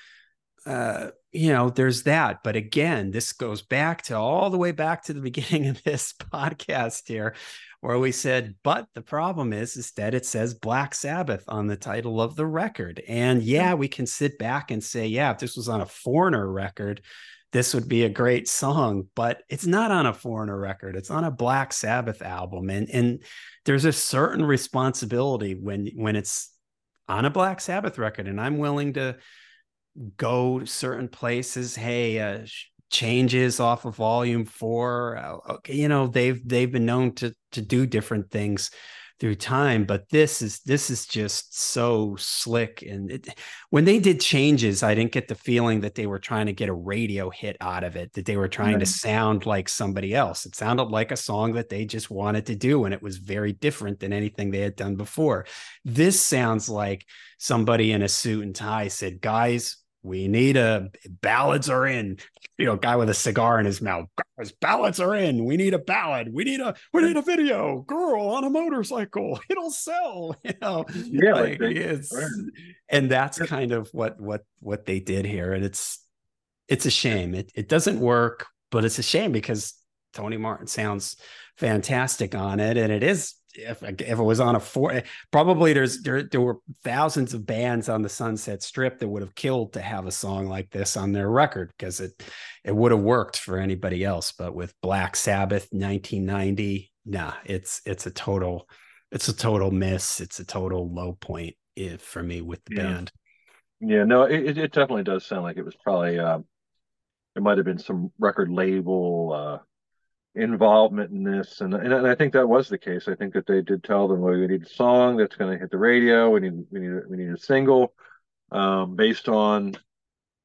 uh, you know, there's that. But again, this goes back to all the way back to the beginning of this podcast here, where we said, but the problem is, is that it says Black Sabbath on the title of the record. And yeah, we can sit back and say, yeah, if this was on a foreigner record, this would be a great song, but it's not on a foreigner record. It's on a Black Sabbath album. And and there's a certain responsibility when when it's on a Black Sabbath record. And I'm willing to go certain places. Hey, uh, changes off of volume four. Uh, okay, you know, they've they've been known to to do different things through time but this is this is just so slick and it, when they did changes i didn't get the feeling that they were trying to get a radio hit out of it that they were trying to sound like somebody else it sounded like a song that they just wanted to do and it was very different than anything they had done before this sounds like somebody in a suit and tie said guys we need a ballads are in. You know guy with a cigar in his mouth. Guys ballads are in. We need a ballad. We need a we need a video. Girl on a motorcycle. It'll sell you know yeah like, it's and that's kind of what what what they did here. And it's it's a shame. It, it doesn't work but it's a shame because tony martin sounds fantastic on it. And it is if, if it was on a four, probably there's there, there were thousands of bands on the Sunset Strip that would have killed to have a song like this on their record because it it would have worked for anybody else. But with Black Sabbath, 1990, nah, it's it's a total it's a total miss. It's a total low point if, for me with the Yeah. band. Yeah, no, it, it- it definitely does sound like it was probably uh, there might have been some record label uh, involvement in this, and, and and I think that was the case. I think that they did tell them, well, we need a song that's going to hit the radio. We need we need a, we need a single um, based on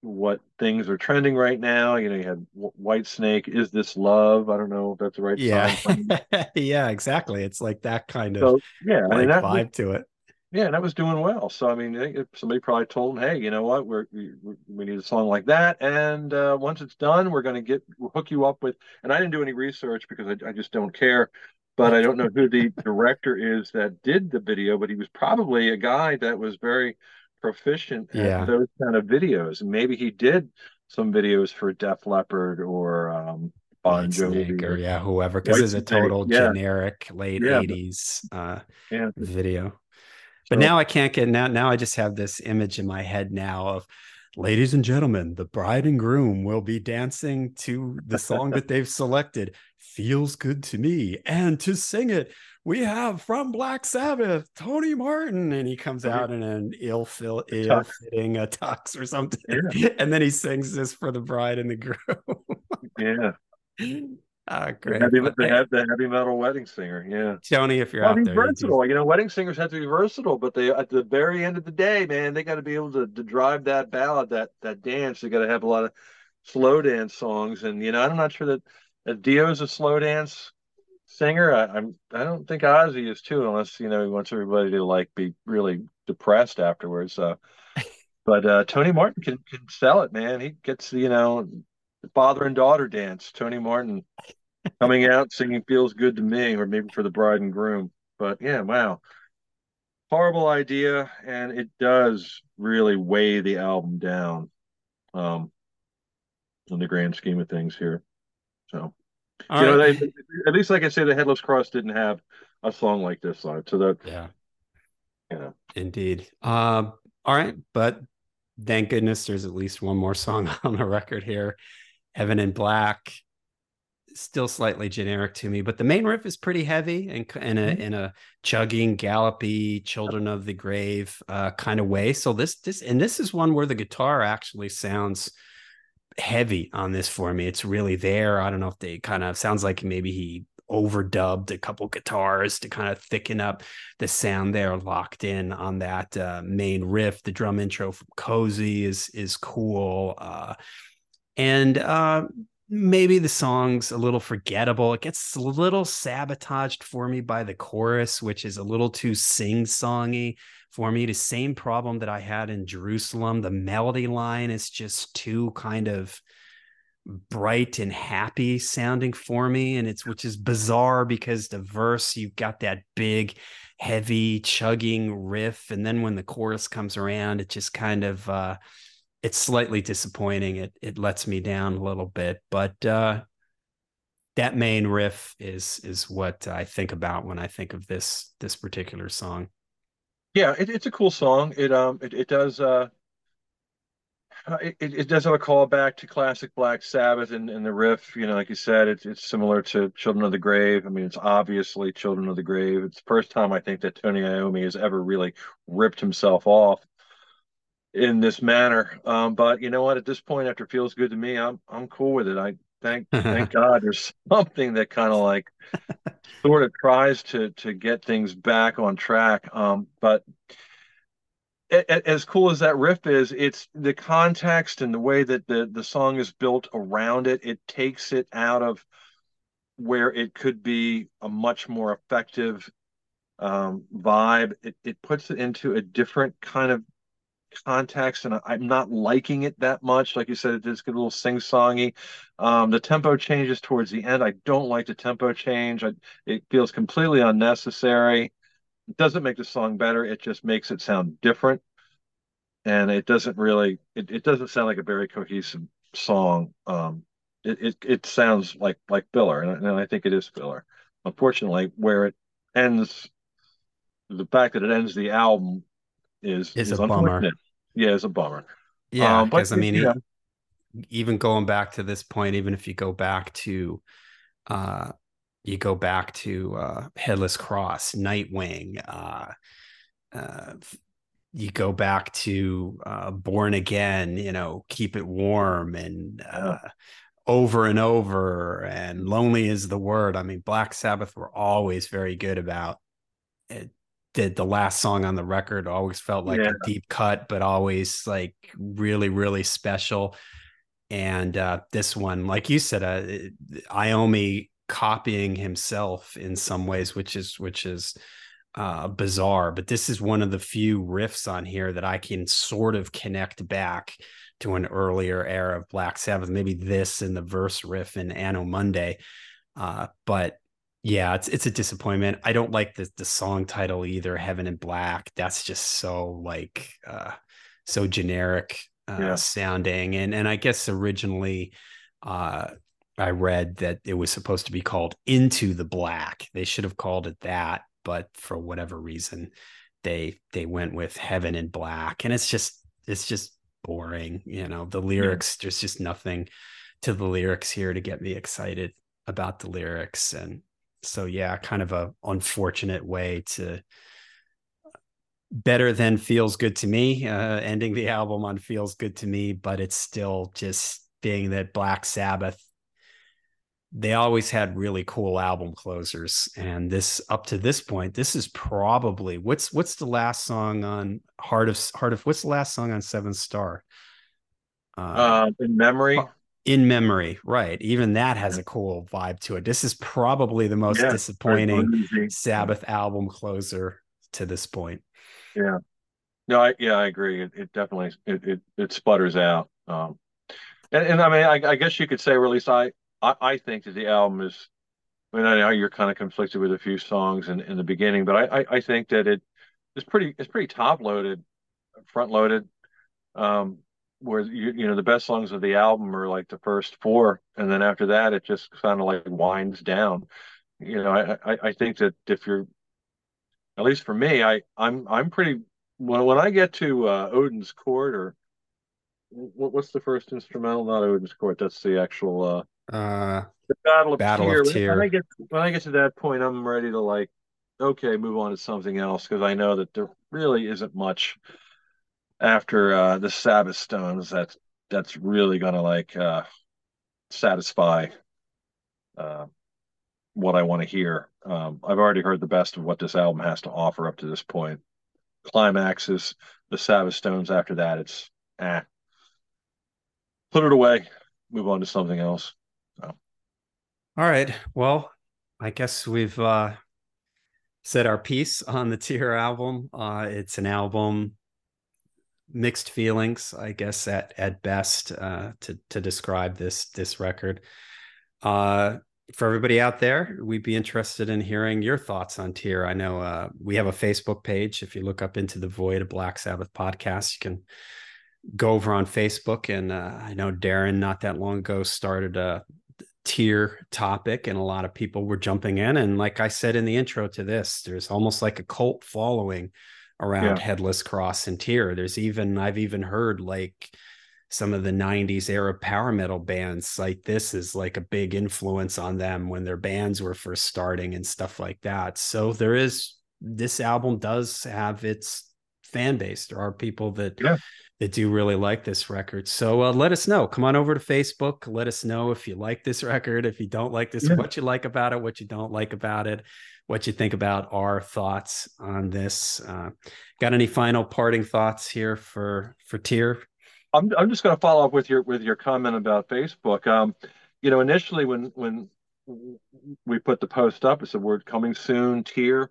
what things are trending right now. You know, you had Whitesnake, "Is This Love?" I don't know if that's the right Yeah. song. yeah, exactly. It's like that kind of So yeah, I mean that vibe to it. Yeah, and that was doing well. So I mean, somebody probably told him, "Hey, you know what? We're, we we need a song like that, and uh, once it's done, we're going to get we'll hook you up with." And I didn't do any research because I, I just don't care. But I don't know who the director is that did the video, but he was probably a guy that was very proficient at Yeah. those kind of videos. Maybe he did some videos for Def Leppard or um, Bon Jovi or yeah, whoever, because it's a total yeah. generic late Yeah, 80s uh yeah. video. But now I can't get now now I just have this image in my head now of ladies and gentlemen, the bride and groom will be dancing to the song that they've selected. Feels good to me. And to sing it, we have from Black Sabbath, Tony Martin. And he comes out in an ill fill, ill fitting a tux or something. Yeah. And then he sings this for the bride and the groom. Yeah, The great. heavy, But, the, hey, he- the heavy metal wedding singer. Yeah. Tony, if you're Well, out he's there, you versatile. You know, wedding singers have to be versatile, but they at the very end of the day, man, they got to be able to, to drive that ballad, that that dance. They got to have a lot of slow dance songs, and you know, I'm not sure that, that Dio's a slow dance singer. I, I'm I don't think Ozzy is too, unless you know he wants everybody to like be really depressed afterwards. Uh, but uh, Tony Martin can can sell it, man. He gets you know the father and daughter dance. Tony Martin coming out singing "Feels Good to Me," or maybe for the bride and groom. But yeah, wow, horrible idea, and it does really weigh the album down, um, in the grand scheme of things here. So All you know, they, at least like I say, the Headless Cross didn't have a song like this on it, so that yeah. Yeah. Indeed. Um, all right, but thank goodness there's at least one more song on the record here. Heaven in Black, still slightly generic to me, but the main riff is pretty heavy and in a in a chugging, gallopy, children of the grave uh, kind of way. So this this and this is one where the guitar actually sounds heavy on this for me. It's really there. I don't know if they kind of sounds like maybe he overdubbed a couple guitars to kind of thicken up the sound there locked in on that uh, main riff the drum intro from cozy is is cool uh, and uh, maybe the song's a little forgettable. It gets a little sabotaged for me by the chorus which is a little too sing-songy for me. The same problem that i had in jerusalem the melody line is just too kind of bright and happy sounding for me. And it's which is bizarre because the verse you've got that big heavy chugging riff. And then when the chorus comes around it just kind of uh it's slightly disappointing it it lets me down a little bit but uh that main riff is is what I think about when I think of this this particular song. Yeah, it, it's a cool song. It um it, it does uh it it does have a callback to classic Black Sabbath and, and the riff, you know, like you said, it's it's similar to Children of the Grave. I mean, it's obviously Children of the Grave. It's the first time I think that Tony Iommi has ever really ripped himself off in this manner. Um, but you know what? At this point, after Feels Good to Me, I'm I'm cool with it. I thank thank God there's something that kind of like sort of tries to to get things back on track. Um, but a- a- as cool as that riff is, it's the context and the way that the the song is built around it. It takes it out of where it could be a much more effective um, vibe. It it puts it into a different kind of context, and I'm not liking it that much. Like you said, it does get a little sing-songy. Um, the tempo changes towards the end. I don't like the tempo change. I, it feels completely unnecessary. It doesn't make the song better. It just makes it sound different. And it doesn't really, it, it doesn't sound like a very cohesive song. Um, it, it, it sounds like, like filler. And, I- and I think it is filler. Unfortunately, where it ends, the fact that it ends the album is, Is is a bummer. Yeah, it's a bummer. Yeah, Um, because I mean, e- even going back to this point, even if you go back to uh you go back to uh, Headless Cross, Nightwing. Uh, uh, you go back to uh, Born Again. You know, Keep It Warm and uh, over and over. And Lonely is the word. I mean, Black Sabbath were always very good about it. Did the last song on the record always felt like yeah. a deep cut, but always like really, really special. And uh, this one, like you said, uh, Iommi copying himself in some ways, which is which is uh, bizarre. But this is one of the few riffs on here that I can sort of connect back to an earlier era of Black Sabbath. Maybe this and the verse riff in Anno Mundi, Uh, but yeah, it's it's a disappointment. I don't like the the song title either, Heaven in Black. That's just so like uh, so generic uh, yeah. sounding. And and I guess originally uh, I read that it was supposed to be called Into the Black. They should have called it that, but for whatever reason, they they went with Heaven in Black, and it's just it's just boring. You know, the lyrics. Yeah. There's just nothing to the lyrics here to get me excited about the lyrics, and so yeah, kind of a unfortunate way to better than feels good to me uh, ending the album on feels good to me but it's still just being that black sabbath they always had really cool album closers and this up to this point this is probably what's what's the last song on heart of heart of what's the last song on seventh star? Uh, uh in memory in memory right even that has a cool vibe to it. This is probably the most yeah, disappointing sabbath album closer to this point. Yeah. No I, yeah i agree. It, it definitely it, it, it sputters out um and, and i mean I, I guess you could say or at least i I, I think that the album is. I mean, I know you're kind of conflicted with a few songs in, in the beginning, but I, I, I think that it is pretty it's pretty top loaded, front loaded. Um, where you you know the best songs of the album are like the first four, and then after that it just kind of like winds down. You know, I, I I think that if you're at least for me, I I'm I'm pretty when when I get to uh, Odin's Court or what, what's the first instrumental? Not Odin's Court. That's the actual uh, uh, the Battle of Battle Tyr. Of Tyr. When I get when I get to that point, I'm ready to like, okay, move on to something else because I know that there really isn't much after uh, the Sabbath Stones that's that's really gonna like uh, satisfy uh, what I want to hear. Um, I've already heard the best of what this album has to offer up to this point. Climaxes, the Sabbath Stones. After that, it's ah, put it away, move on to something else. So. All right. Well, I guess we've uh, said our piece on the Tyr album. Uh, it's an album mixed feelings, I guess at at best uh, to to describe this this record. Uh, for everybody out there, we'd be interested in hearing your thoughts on Tyr. I know uh, we have a Facebook page. If you look up into the void of Black Sabbath podcast, you can go over on Facebook. And uh, I know Darin not that long ago started a Tyr topic, and a lot of people were jumping in. And like I said in the intro to this, there's almost like a cult following around yeah. Headless Cross and Tyr There's even I've even heard like some of the 90s era power metal bands like this is like a big influence on them when their bands were first starting and stuff like that. So there is this album does have its fan base. There are people that yeah that do really like this record. So uh, let us know. Come on over to Facebook. Let us know if you like this record, if you don't like this, yeah. what you like about it, what you don't like about it, what you think about our thoughts on this. Uh, got any final parting thoughts here for for Tyr? I'm I'm just going to follow up with your with your comment about Facebook. Um, you know, initially when when we put the post up, it said word coming soon, Tyr,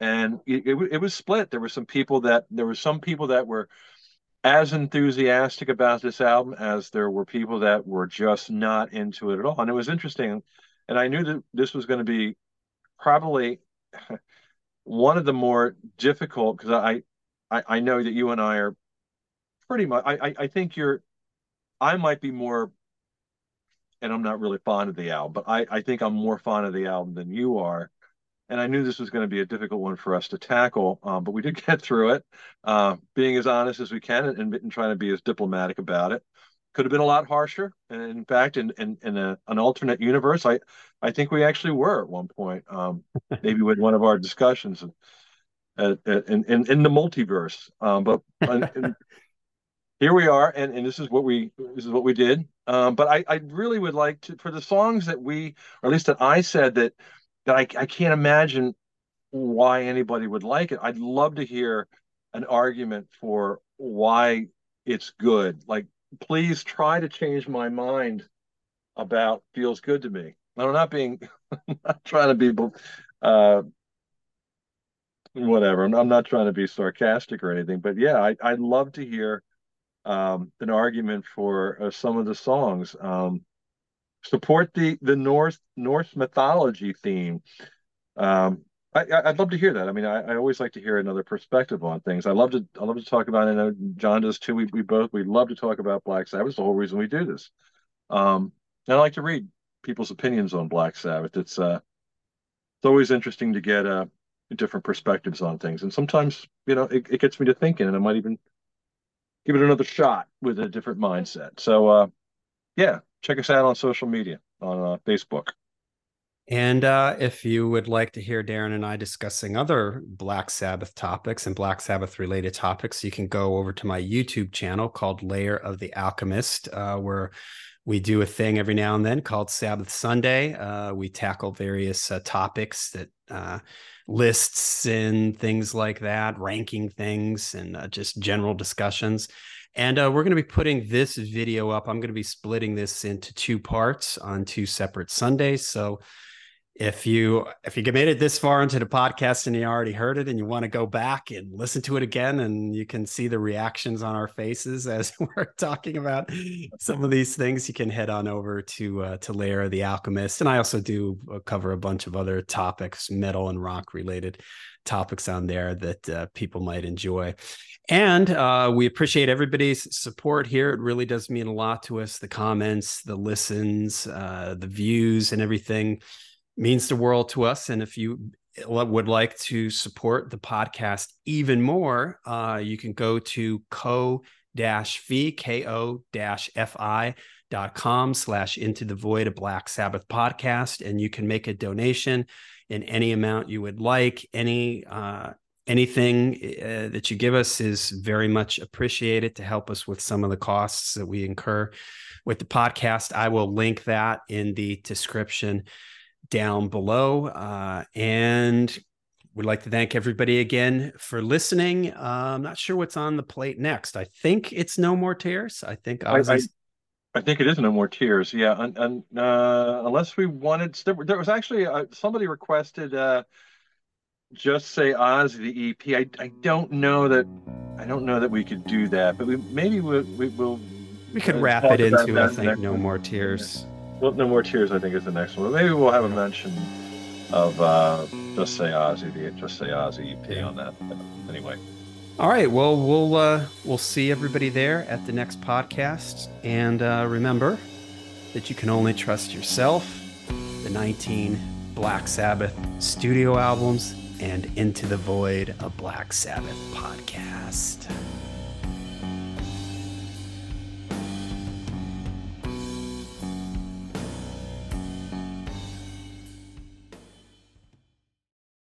and it, it, it was split. There were some people that there were some people that were as enthusiastic about this album as there were people that were just not into it at all. And it was interesting. And I knew that this was going to be probably one of the more difficult because I, I, I know that you and I are pretty much I, I think you're I might be more and I'm not really fond of the album, but I, I think I'm more fond of the album than you are and I knew this was going to be a difficult one for us to tackle, um, but we did get through it, uh, being as honest as we can and, and, trying to be as diplomatic about it. Could have been a lot harsher. And in fact, in in, in a, an alternate universe, I I think we actually were at one point. Um, maybe with one of our discussions in in, in the multiverse. Um, but here we are, and, and this is what we this is what we did. Um, but I, I really would like to for the songs that we, or at least that I said that that I, I can't imagine why anybody would like it. I'd love to hear an argument for why it's good. Like, please try to change my mind about feels good to me. I'm not being, I'm not trying to be, uh, whatever. I'm, I'm, not trying to be sarcastic or anything, but yeah, I, I'd love to hear um, an argument for uh, some of the songs. Um, support the the North Norse mythology theme. Um, I, would love to hear that. I mean, I, I, always like to hear another perspective on things. I love to I love to talk about. I know John does too. We we both we love to talk about Black Sabbath. The whole reason we do this. Um, and I like to read people's opinions on Black Sabbath. It's uh, it's always interesting to get uh different perspectives on things, and sometimes you know it, it gets me to thinking, and I might even give it another shot with a different mindset. So uh, yeah, check us out on social media on uh, Facebook. And uh, if you would like to hear Darin and I discussing other Black Sabbath topics and Black Sabbath related topics, you can go over to my YouTube channel called Lair of the Alchemist, uh, where we do a thing every now and then called Sabbath Sunday. Uh, we tackle various uh, topics that uh, lists and things like that, ranking things, and uh, just general discussions. And uh, we're going to be putting this video up. I'm going to be splitting this into two parts on two separate Sundays. So if you if you made it this far into the podcast and you already heard it and you want to go back and listen to it again and you can see the reactions on our faces as we're talking about some of these things you can head on over to uh, to lair the alchemist. And i also do uh, cover a bunch of other topics metal and rock related topics on there that uh, people might enjoy. And uh, we appreciate everybody's support here. It really does mean a lot to us the comments the listens uh, the views and everything means the world to us. And if you would like to support the podcast even more, uh, you can go to co fi ko fi dot com slash into the void a black sabbath podcast. And you can make a donation in any amount you would like. Any uh, anything uh, that you give us is very much appreciated to help us with some of the costs that we incur with the podcast. I will link that in the description down below. Uh, and would like to thank everybody again for listening. Uh, I'm not sure what's on the plate next. I think it's No More Tears. I think I, I, I think it is No More Tears. Yeah, and, and uh, unless we wanted, there, there was actually uh, somebody requested uh, just say Ozzy the EP. I, I don't know that I don't know that we could do that, but we maybe we, we will. We could uh, wrap it into I think No More Tears. Yeah. Well, No More Tears, I think, is the next one. Maybe we'll have a mention of uh, Just Say Ozzy, the Just Say Ozzy EP on that. Anyway. All right. Well, we'll uh, we'll see everybody there at the next podcast, and uh, remember that you can only trust yourself, the 19 Black Sabbath studio albums, and Into the Void, a Black Sabbath podcast.